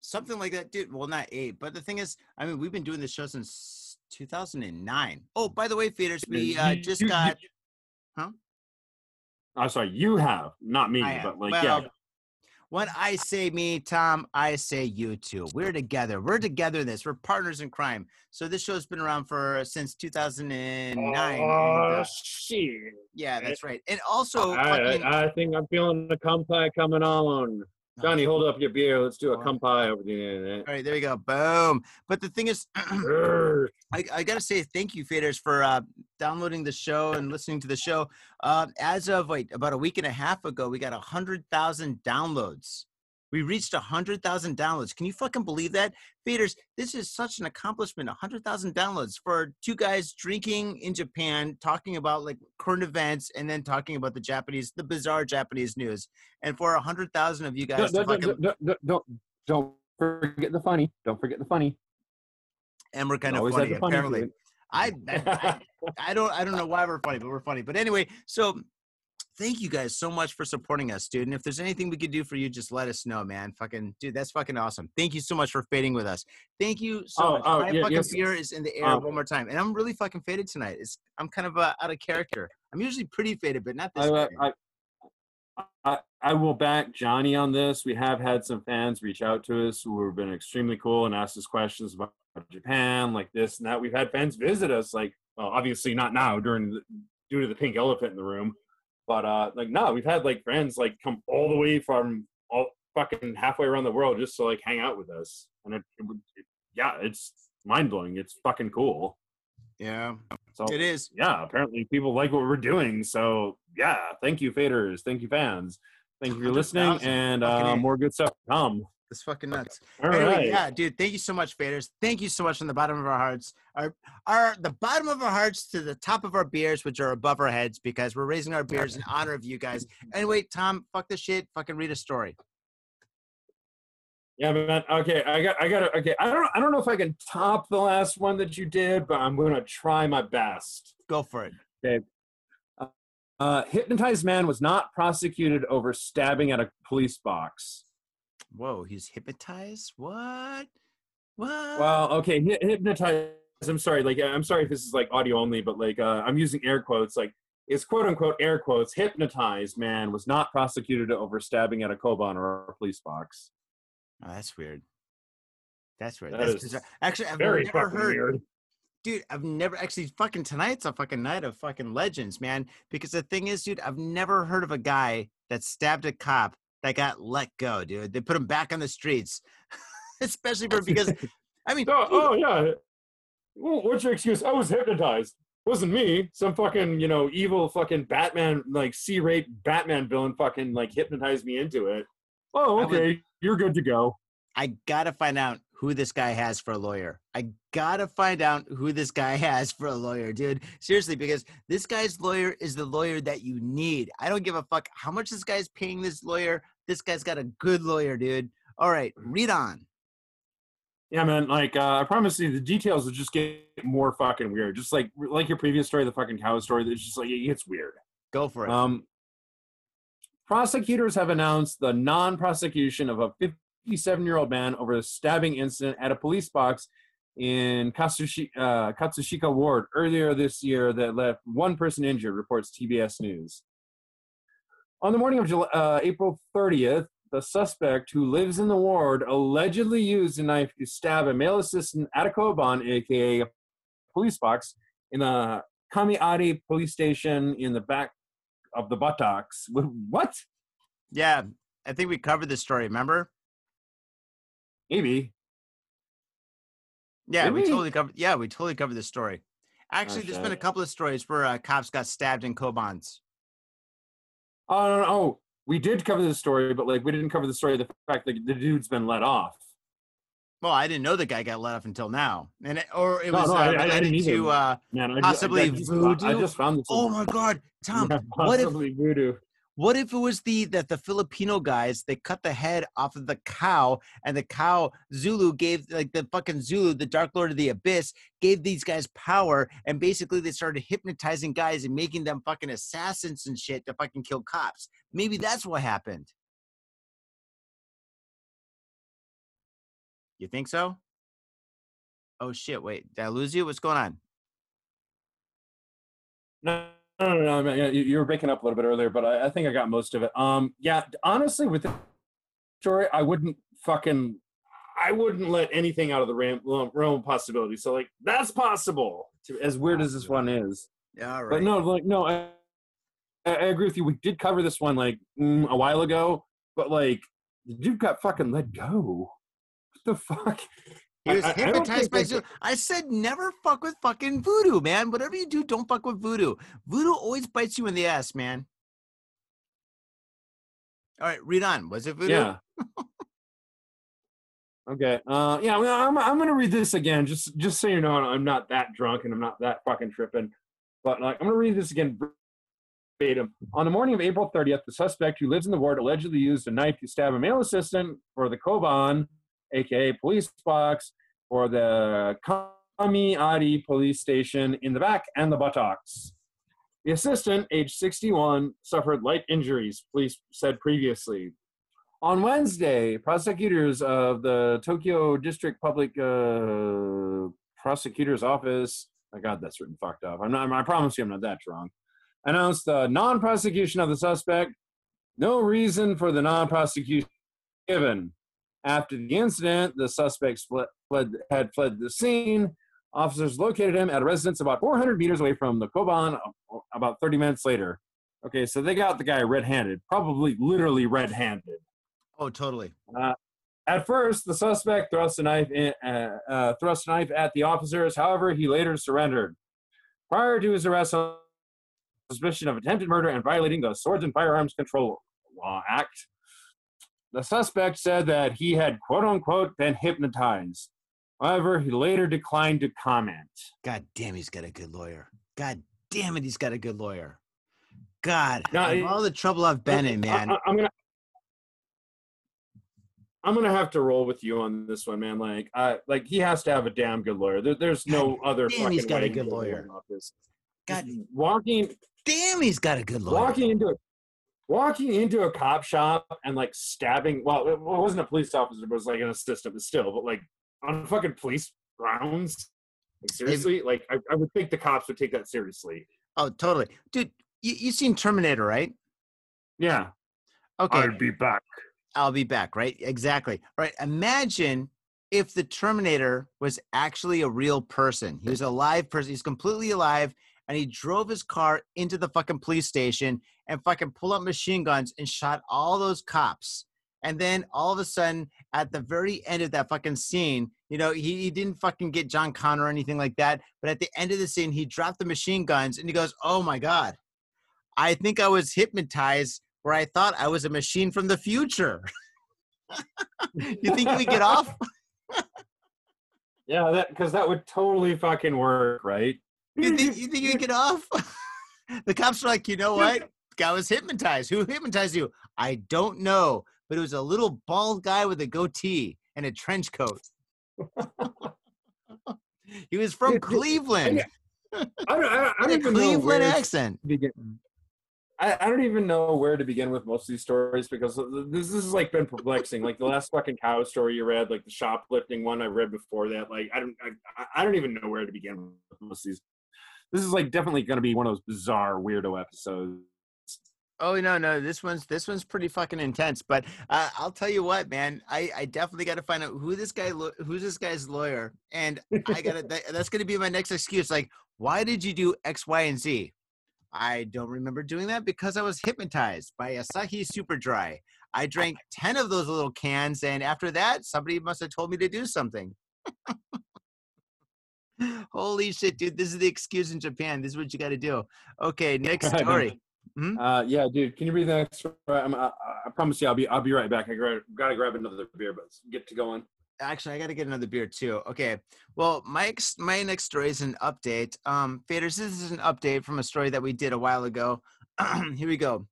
something like that, dude. Well, not eight, but the thing is, I mean, we've been doing this show since 2009. Oh, by the way, faders, we uh, You- just you- got. I'm sorry, you have, not me, I but like, Well, yeah. When I say me, Tom, I say you too. We're together. We're together in this. We're partners in crime. So this show's been around for since 2009. and, Oh uh, shit! yeah, that's right. And also, I, fucking, I, I think I'm feeling the kumpai coming on. Johnny, hold up your beer. Let's do a kumpai over the internet. all right, there we go. Boom. But the thing is, [clears throat] I, I got to say thank you, Faders, for uh, downloading the show and listening to the show. Uh, as of wait, about a week and a half ago, we got a hundred thousand downloads. We reached a hundred thousand downloads. Can you fucking believe that, Faders? This is such an accomplishment. A hundred thousand downloads for two guys drinking in Japan, talking about like current events, and then talking about the Japanese, the bizarre Japanese news. And for a hundred thousand of you guys, fucking, don't, forget the funny. Don't forget the funny. and we're kind of funny, funny apparently. I, I, I don't I don't know why we're funny, but we're funny. But anyway, so thank you guys so much for supporting us, dude. And if there's anything we could do for you, just let us know, man. Fucking dude, that's fucking awesome. Thank you so much for fading with us. Thank you so Oh, much. oh, My yeah, fucking yes. beer is in the air Um, one more time, and I'm really fucking faded tonight. It's I'm kind of uh, out of character. I'm usually pretty faded, but not this. I. I, I, I will back Johnny on this. We have had some fans reach out to us who have been extremely cool and asked us questions about Japan, like this and that. We've had fans visit us, like, well, obviously not now during the, due to the pink elephant in the room, but uh, like, no, we've had like friends like come all the way from all fucking halfway around the world just to like hang out with us, and it, it it, yeah, it's mind blowing. It's fucking cool. yeah, So it is. yeah, apparently people like what we're doing. So yeah, thank you, faders. Thank you, fans. Thank you for listening, 100,000. and uh, more good stuff to come. It's fucking nuts. All Anyway, right. yeah, dude. Thank you so much, faders. Thank you so much from the bottom of our hearts, our, our the bottom of our hearts to the top of our beers, which are above our heads, because we're raising our beers in honor of you guys. Anyway, Tom, fuck this shit. Fucking read a story. Yeah, man. Okay, I got, I got. Okay, I don't, I don't know if I can top the last one that you did, but I'm gonna try my best. Go for it. Okay. Uh, hypnotized man was not prosecuted over stabbing at a police box. Whoa, he's hypnotized? What? What? Well, okay, hy- hypnotized. I'm sorry, like I'm sorry if this is like audio only, but like uh, I'm using air quotes. Like is quote unquote air quotes hypnotized man was not prosecuted over stabbing at a Koban or a police box. Oh, that's weird. That's weird. That That's bizarre. Actually, I've Very never heard. weird. Dude, I've never actually fucking tonight's a fucking night of fucking legends, man. Because the thing is, dude, I've never heard of a guy that stabbed a cop that got let go, dude. They put him back on the streets. [laughs] Especially for [laughs] because I mean Oh, oh yeah. Well, what's your excuse? I was hypnotized. Wasn't me. Some fucking, you know, evil fucking Batman, like C-rate Batman villain fucking like hypnotized me into it. Oh, I would- okay. You're good to go. I gotta find out who this guy has for a lawyer. I gotta find out who this guy [laughs] has for a lawyer, dude. Seriously, because this guy's lawyer is the lawyer that you need. I don't give a fuck how much this guy's paying this lawyer. This guy's got a good lawyer, dude. All right, read on. Yeah, man. Like, uh, I promise you, the details will just get more fucking weird. Just like like your previous story, the fucking cow story. It's just like it gets weird. Go for it. Um, prosecutors have announced the non-prosecution of a 57-year-old man over a stabbing incident at a police box in uh, Katsushika Ward earlier this year that left one person injured, reports TBS News. On the morning of July, uh, April 30th, the suspect who lives in the ward allegedly used a knife to stab a male assistant at a Koban, aka police box, in the Kameari police station in the back of the buttocks. [laughs] What? yeah, I think we covered this story. Remember? Maybe. Yeah, Did we totally covered. Yeah, we totally covered this story. Actually, there's been a couple of stories where uh, cops got stabbed in Kobans. Oh, no, no, oh, we did cover the story, but like we didn't cover the story of the fact that the dude's been let off. Well, I didn't know the guy got let off until now, and it, or it No, was no, uh, I- related to. Uh, Man, I, Possibly I, just, found- I just found this. oh my God, Tom! Yeah, [laughs] what if voodoo. What if it was the that the Filipino guys they cut the head off of the cow and the cow Zooloo gave like the fucking Zooloo, the Dark Lord of the Abyss, gave these guys power and basically they started hypnotizing guys and making them fucking assassins and shit to fucking kill cops. Maybe that's what happened. You think so? Oh shit, wait, did I lose you? What's going on? No, no, no, no. You, were breaking up a little bit earlier, but I, I think I got most of it. Um, yeah, honestly, with the story, I wouldn't fucking, I wouldn't let anything out of the realm, realm of possibility. So, like, that's possible. As weird as this one is, Yeah, all right. but no, like, no, I, I I agree with you. We did cover this one like mm, a while ago, but like, the dude got fucking let go. What the fuck? He was I- I- I hypnotized think by I said never fuck with fucking voodoo, man. Whatever you do, don't fuck with voodoo. Voodoo always bites you in the ass, man. All right, read on. Was it voodoo? Yeah. okay. Uh, yeah. I'm I'm gonna read this again, just just so you know, I'm not that drunk and I'm not that fucking tripping. But like, I'm gonna read this again verbatim. On the morning of April 30th, the suspect who lives in the ward allegedly used a knife to stab a male assistant for the Koban, aka police box, or the Kameari police station in the back and the buttocks. The assistant, age 61, suffered light injuries, police said previously. On Wednesday, prosecutors of the Tokyo District Public uh, Prosecutor's Office, my God, that's written fucked up. I'm not, I promise you I'm not that drunk, announced the non prosecution of the suspect. No reason for the non prosecution given. After the incident, the suspect fled, fled, had fled the scene. Officers located him at a residence about 400 meters away from the Koban uh, about 30 minutes later. Okay, so they got the guy red handed, probably literally red handed. Oh, totally. At first, the suspect thrust a knife in, uh, uh, thrust a knife at the officers. However, he later surrendered. Prior to his arrest suspicion of attempted murder and violating the Swords and Firearms Control Law Act, the suspect said that he had "quote unquote" been hypnotized. However, he later declined to comment. God damn, he's got a good lawyer. God damn it, he's got a good lawyer. God, No, of it- all the trouble I've been in, man. I, am gonna. I'm gonna have to roll with you on this one, man. Like, I like he has to have a damn good lawyer. There, there's no other. damn, he's fucking got a good lawyer. God walking damn, he's got a good lawyer. walking into a walking into a cop shop and like stabbing. Well, it wasn't a police officer, but it was like an assistant, but still, but like on fucking police grounds. Like seriously, like I, I would think the cops would take that seriously. Oh, totally, dude. You you seen Terminator, right? Yeah, Okay, i'll be back. I'll be back, right? Exactly. Right. Imagine if the Terminator was actually a real person. He was a live person. He's completely alive. And he drove his car into the fucking police station and fucking pull up machine guns and shot all those cops. And then all of a sudden, at the very end of that fucking scene, you know, he, he didn't fucking get John Connor or anything like that. But at the end of the scene, he dropped the machine guns and he goes, Oh my God, I think I was hypnotized where I thought I was a machine from the future. [laughs] you think you would get off? [laughs] Yeah, that because that would totally fucking work, right? You think you think you would get off? [laughs] the cops are like, you know what? Guy was hypnotized. Who hypnotized you? I don't know, but it was a little bald guy with a goatee and a trench coat. he was from dude, Cleveland. I don't, I don't, I don't even know where Cleveland to accent. begin. I, I don't even know where to begin with most of these stories because this, this has like been perplexing. like the last fucking cow story you read, like the shoplifting one I read before that. Like I don't, I, I don't even know where to begin with most of these. This is like definitely going to be one of those bizarre weirdo episodes. Oh no, no, this one's this one's pretty fucking intense. But uh, I'll tell you what, man, I, I definitely got to find out who this guy lo- who's this guy's lawyer, and I got to that, that's going to be my next excuse. Like, why did you do X, Y, and Z? I don't remember doing that because I was hypnotized by Asahi Super Dry. I drank [laughs] ten of those little cans, and after that, somebody must have told me to do something. [laughs] Holy shit, dude! This is the excuse in Japan. This is what you got to do. Okay, next [laughs] Go story. Uh, yeah, dude, can you read the next? I'm, I, I promise you, I'll be I'll be right back. I gra- gotta grab another beer, but get to going. actually i gotta get another beer too. Okay well my ex- my next story is an update. Um faders this is an update from a story that we did a while ago. [clears throat] Here we go.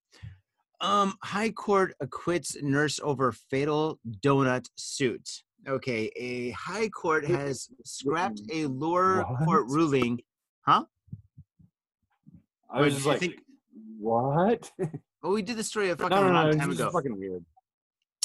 Um high court acquits nurse over fatal donut suit. Okay a high court has scrapped a lower court ruling. Huh? I was just like, think- what? [laughs] well we did the story a fucking no, no, long time ago fucking weird.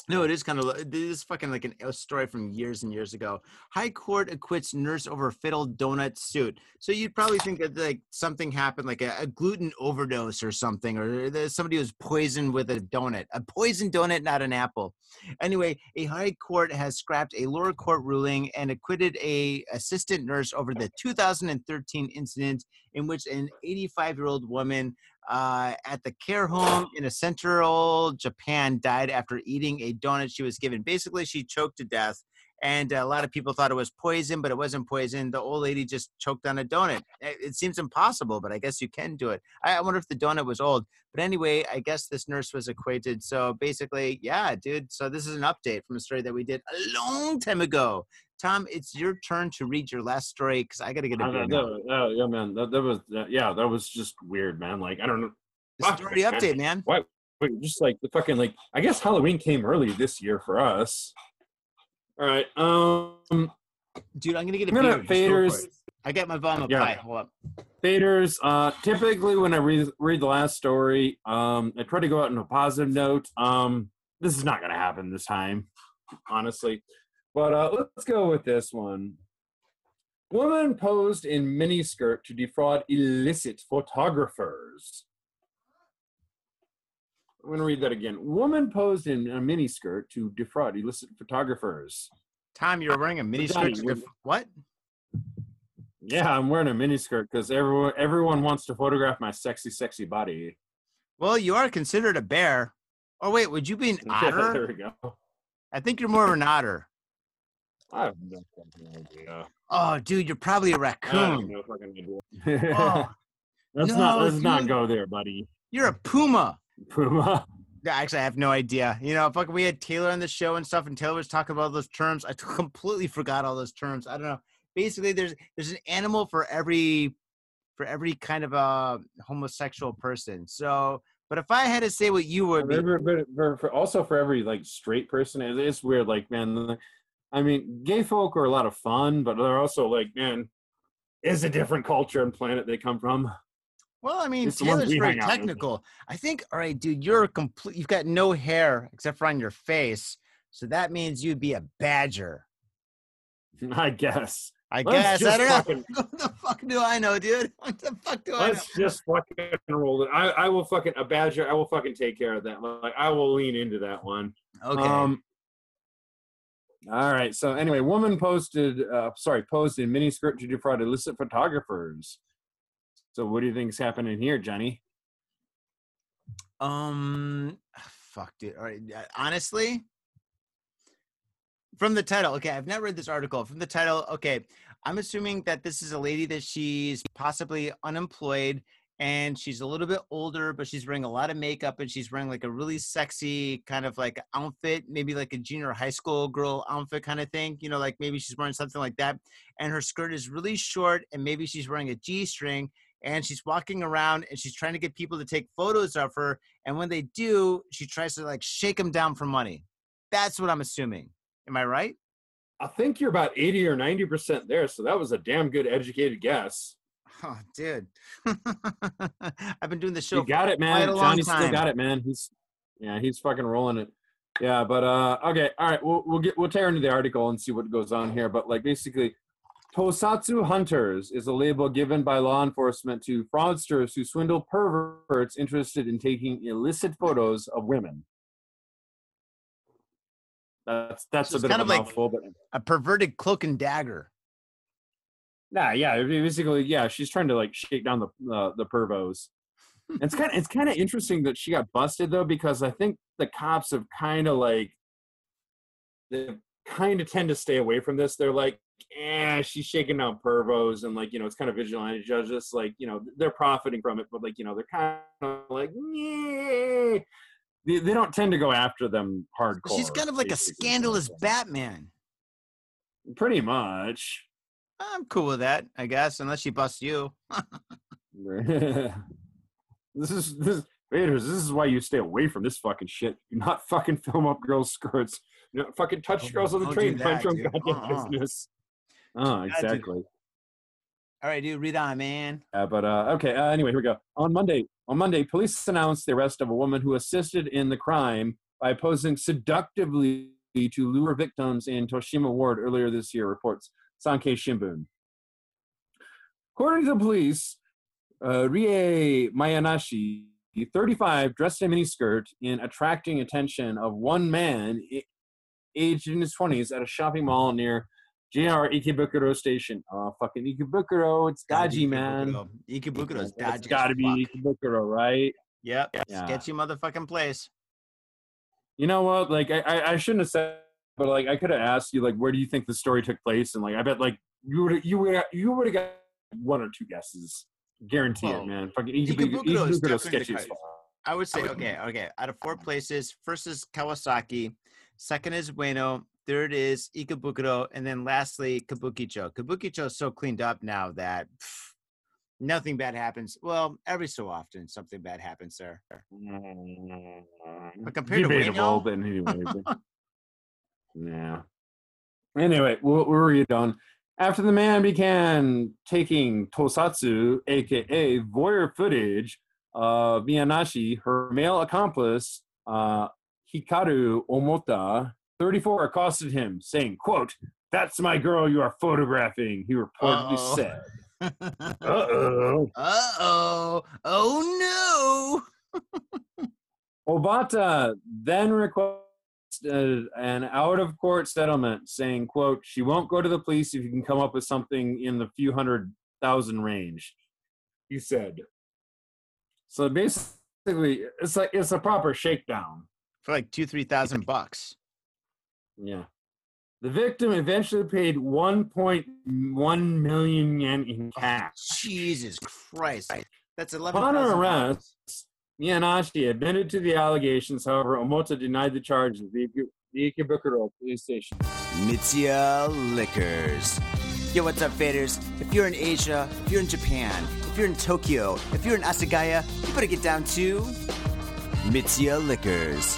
No, it is kind of this is fucking like an, a story from years and years ago. High Court acquits nurse over fatal donut suit. So you'd probably think that like something happened, like a, a gluten overdose or something, or somebody was poisoned with a donut, a poisoned donut, not an apple. Anyway, a high court has scrapped a lower court ruling and acquitted a assistant nurse over the 2013 incident in which an 85 year old woman uh, at the care home in a central Japan died after eating a donut she was given. Basically, she choked to death. And a lot of people thought it was poison, but it wasn't poison. The old lady just choked on a donut. It seems impossible, but I guess you can do it. I I wonder if the donut was old. But anyway, I guess this nurse was acquitted. So basically, yeah, dude. So this is an update from a story that we did a long time ago. Tom, it's your turn to read your last story because I got to get a Uh, that- oh, yeah, man. That, that was that, yeah, that was just weird, man. Like I don't know. Fuck, story man. update, man. Wait, just like the fucking like I guess Halloween came early this year for us. All right. Um Dude, I'm gonna get a I'm gonna beer. Just go for faders. I got my vomit Yeah. pie. Hold up. faders. Uh typically when I read read the last story, um I try to go out on a positive note. Um this is not gonna happen this time, honestly. But uh let's go with this one. Woman posed in miniskirt to defraud illicit photographers. I'm going to read that again. Woman posed in a miniskirt to defraud illicit photographers. Tom, you're wearing a miniskirt. Skirt. What? Yeah, I'm wearing a miniskirt because everyone everyone wants to photograph my sexy, sexy body. Well, you are considered a bear. Oh wait, would you be an [laughs] Yeah, there we go. I think you're more of an otter. I have no fucking idea. Oh, dude, you're probably a I have raccoon. no fucking idea. Oh, [laughs] let's no, not let's not go there, buddy. you're a puma. Puma. Yeah, Actually, I have no idea. You know, fucking, we had Taylor on the show and stuff, and Taylor was talking about those terms. I [laughs] completely forgot all those terms. I don't know. Basically, there's there's an animal for every for every kind of a homosexual person. So But if I had to say what you would be, But, but, but for, also for every like straight person, it's weird. Like, man, the- I mean, gay folk are a lot of fun, but they're also like, man, is a different culture and planet they come from. well, I mean, It's Taylor's very technical. I think, all right, dude, you're complete. You've got no hair except for on your face, so that means you'd be a badger. [laughs] I guess. I Let's guess I don't know. fucking- [laughs] what the fuck do I know, dude? [laughs] What the fuck do I know? Let's just fucking roll it. I, I will fucking a badger. I will fucking take care of that. Like I will lean into that one. Okay. Um, all right. So anyway, woman posted, uh, sorry, posed in miniskirt to defraud illicit photographers. So what do you think is happening here, Johnny? Um, fuck, dude. All right, uh, honestly, from the title, okay, I've not read this article. From the title, okay, I'm assuming that this is a lady that she's possibly unemployed and she's a little bit older, but she's wearing a lot of makeup and she's wearing like a really sexy kind of like outfit, maybe like a junior high school girl outfit kind of thing. You know, like maybe she's wearing something like that. And her skirt is really short and maybe she's wearing a G string and she's walking around and she's trying to get people to take photos of her. And when they do, she tries to like shake them down for money. That's what I'm assuming. Am I right? I think you're about 80 or 90% there. So that was a damn good educated guess. Oh, dude. [laughs] I've been doing the show. You got it, man. quite a long Johnny still got it, man. He's yeah, he's fucking rolling it. Yeah, but uh okay, all right, we'll we'll get we'll tear into the article and see what goes on here. But like basically, Tosatsu Hunters is a label given by law enforcement to fraudsters who swindle perverts interested in taking illicit photos of women. That's that's So a bit kind of of a like- mouthful, but a perverted cloak and dagger. Nah, yeah, basically, yeah, she's trying to like shake down the uh, the pervos. it's kind of it's kind of interesting that she got busted though because I think the cops have kind of like they kind of tend to stay away from this. They're like, eh, she's shaking down pervos and like you know it's kind of vigilante judges like you know they're profiting from it, but like you know they're kind of like, yeah. They, they don't tend to go after them hardcore. She's kind of like a scandalous Batman. Pretty much. I'm cool with that, I guess, unless she busts you. [laughs] this is this faders, this is why you stay away from this fucking shit. Do not fucking film up girls' skirts. You not fucking touch Don't- girls on the train. Mind that, your own goddamn Uh-uh. business. Oh, exactly. All right, dude, read on, man. Uh, but uh, okay. Uh, anyway, here we go. On Monday, on Monday, police announced the arrest of a woman who assisted in the crime by posing seductively to lure victims in Toshima Ward earlier this year. Reports Sankei Shimbun. According to the police, uh, Rie Miyanashi, 35, dressed in a miniskirt in attracting attention of one man aged in his 20s at a shopping mall near JR Ikebukuro Station. Oh, fucking Ikebukuro. It's dodgy, man. Ikebukuro is It's dodgy. got to be fuck. Ikebukuro, right? Yep. Yeah. Sketchy motherfucking place. You know what? Like, I, I, I shouldn't have said, but like, I could have asked you, like, where do you think the story took place? And like, I bet, like, you would, you would, you would have got one or two guesses. Guarantee Well, it, man. Fucking Ikebukuro is definitely sketchy as. I would say, okay, okay. Out of four places, first is Kawasaki, second is Ueno, third is Ikebukuro, and then lastly, Kabukicho. Kabukicho is so cleaned up now that pff, nothing bad happens. Well, every so often something bad happens there. Mm-hmm. But compared to Debatable, Ueno- but anyway. [laughs] but- yeah. Anyway, we'll, we'll read on. After the man began taking Tosatsu, aka voyeur footage of Miyanashi, her male accomplice, uh, Hikaru Omota, 34, accosted him, saying, quote, That's my girl you are photographing, he reportedly said. Uh-oh. said. [laughs] uh Uh-oh. oh. Oh no. [laughs] Obata then requested an out-of-court settlement, saying, "quote She won't go to the police if you can come up with something in the few hundred thousand range." He said. So basically, it's like it's a proper shakedown. For like two, three thousand bucks. Yeah. The victim eventually paid 1.1 million yen in cash. Jesus Christ. That's eleven. Upon arrest, Miyanashi admitted to the allegations. However, Omota denied the charges. The, the Ikebukuro police station. Mitsuya Liquors. Yo, what's up, faders? If you're in Asia, if you're in Japan, if you're in Tokyo, if you're in Asagaya, you better get down to Mitsuya Liquors.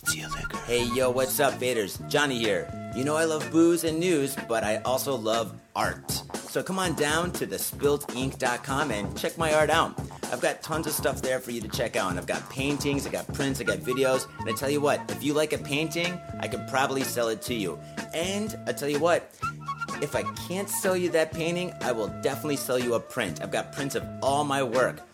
Mitsuya Liquors. Hey yo, what's up, faders? Johnny here. You know I love booze and news, but I also love art. So come on down to thespiltink.com and check my art out. I've got tons of stuff there for you to check out. And I've got paintings, I got prints, I got videos. And I tell you what, if you like a painting, I could probably sell it to you. And I tell you what, if I can't sell you that painting, I will definitely sell you a print. I've got prints of all my work.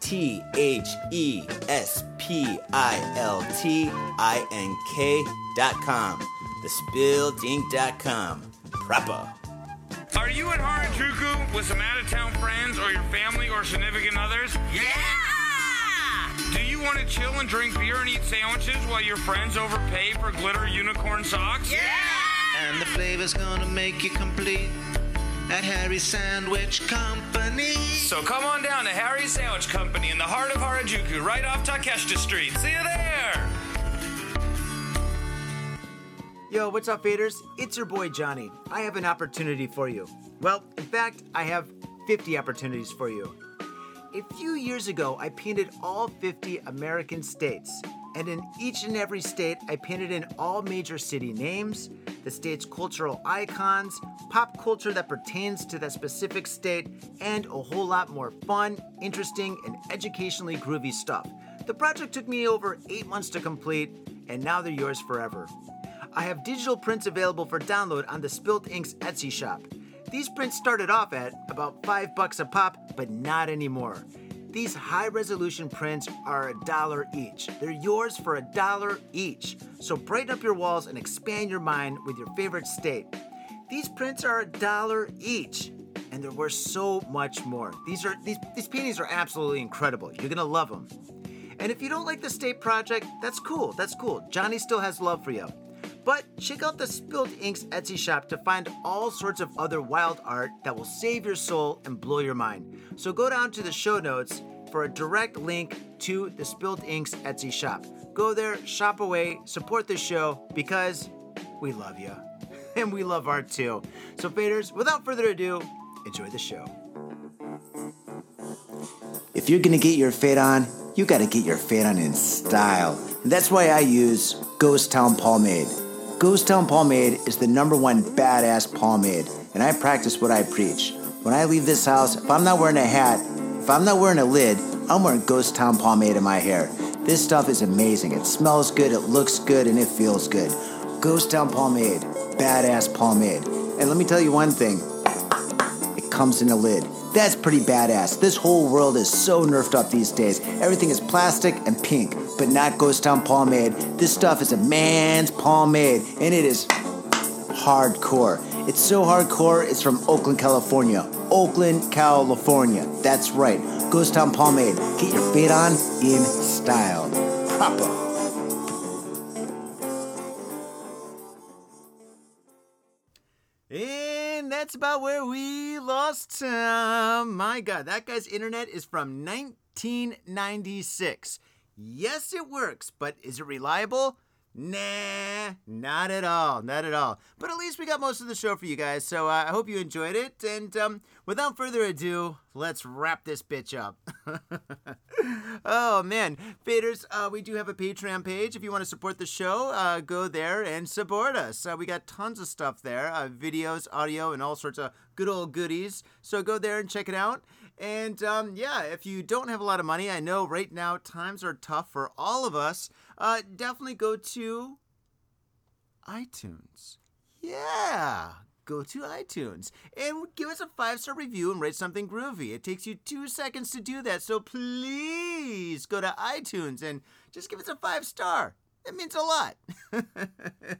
T H E S P I L T I N K dot com. Thespiltink.com. Proper. Are you in Harajuku with some out of town friends or your family or significant others? Yeah! Do you want to chill and drink beer and eat sandwiches while your friends overpay for glitter unicorn socks? Yeah! And the flavor's gonna make you complete at Harry's Sandwich Company. So come on down to Harry's Sandwich Company in the heart of Harajuku, right off Takeshita Street. See you there! Yo, what's up, faders? It's your boy Johnny. I have an opportunity for you. Well, in fact, I have 50 opportunities for you. A few years ago, I painted all 50 American states, and in each and every state, I painted in all major city names, the state's cultural icons, pop culture that pertains to that specific state, and a whole lot more fun, interesting, and educationally groovy stuff. The project took me over eight months to complete, and now they're yours forever. I have digital prints available for download on the Spilt Inks Etsy shop. These prints started off at about 5 bucks a pop, but not anymore. These high resolution prints are a dollar each. They're yours for a dollar each. So brighten up your walls and expand your mind with your favorite state. These prints are a dollar each and they're worth so much more. These are these these paintings are absolutely incredible. You're going to love them. And if you don't like the state project, that's cool. That's cool. Johnny still has love for you. But check out the Spilt Inks Etsy shop to find all sorts of other wild art that will save your soul and blow your mind. So go down to the show notes for a direct link to the Spilt Inks Etsy shop. Go there, shop away, support the show because we love you. [laughs] And we love art too. So, faders, without further ado, enjoy the show. If you're gonna get your fade on, you gotta get your fade on in style. And that's why I use Ghost Town Pomade. Ghost Town Pomade is the number one badass pomade, and I practice what I preach. When I leave this house, if I'm not wearing a hat, if I'm not wearing a lid, I'm wearing Ghost Town Pomade in my hair. This stuff is amazing. It smells good, it looks good, and it feels good. Ghost Town Pomade, badass pomade. And let me tell you one thing it comes in a lid. That's pretty badass. This whole world is so nerfed up these days. Everything is plastic and pink, but not Ghost Town Pomade. This stuff is a man's pomade, and it is hardcore. It's so hardcore, it's from Oakland, California. Oakland, California. That's right. Ghost Town Pomade. Get your fade on in style. Proper. And that's about where we lost time. My God, that guy's internet is from 1996. Yes, it works, but is it reliable? Nah, not at all, not at all. But at least we got most of the show for you guys, so uh, I hope you enjoyed it. And um, without further ado, let's wrap this bitch up. [laughs] oh man, faders, uh, we do have a Patreon page. If you want to support the show, uh, go there and support us. Uh, we got tons of stuff there, uh, videos, audio, and all sorts of good old goodies. So go there and check it out. And um, yeah, if you don't have a lot of money, I know right now times are tough for all of us. Uh, definitely go to iTunes. Yeah, go to iTunes and give us a five star review and rate something groovy. It takes you two seconds to do that, so please go to iTunes and just give us a five star. It means a lot. [laughs]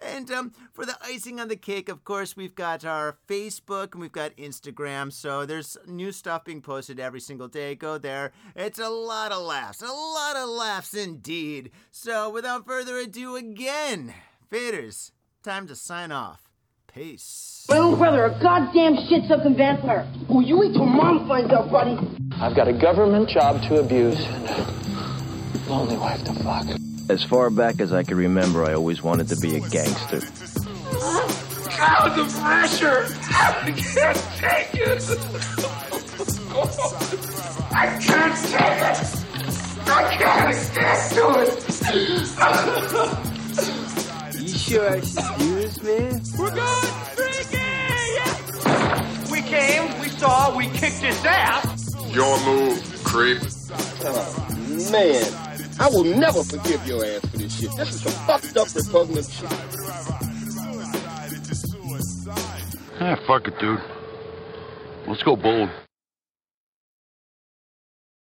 and um, for the icing on the cake, of course, we've got our Facebook and we've got Instagram. So there's new stuff being posted every single day. Go there. It's a lot of laughs, a lot of laughs indeed. So without further ado, again, faders, time to sign off. Peace. My own brother, a goddamn shit sucking vampire. Oh, you wait till mom finds out, buddy. I've got a government job to abuse and a lonely wife to fuck. As far back as I can remember, I always wanted to be a gangster. God, the pressure! I can't take it! I can't take it! I can't stand to it! you sure I should do this, man? We're going freaking! We came, we saw, we kicked his ass! Your move, creep. Oh, man. I will never forgive your ass for this shit. This is some fucked up repugnant shit. Ah, fuck it, dude. Let's go bold.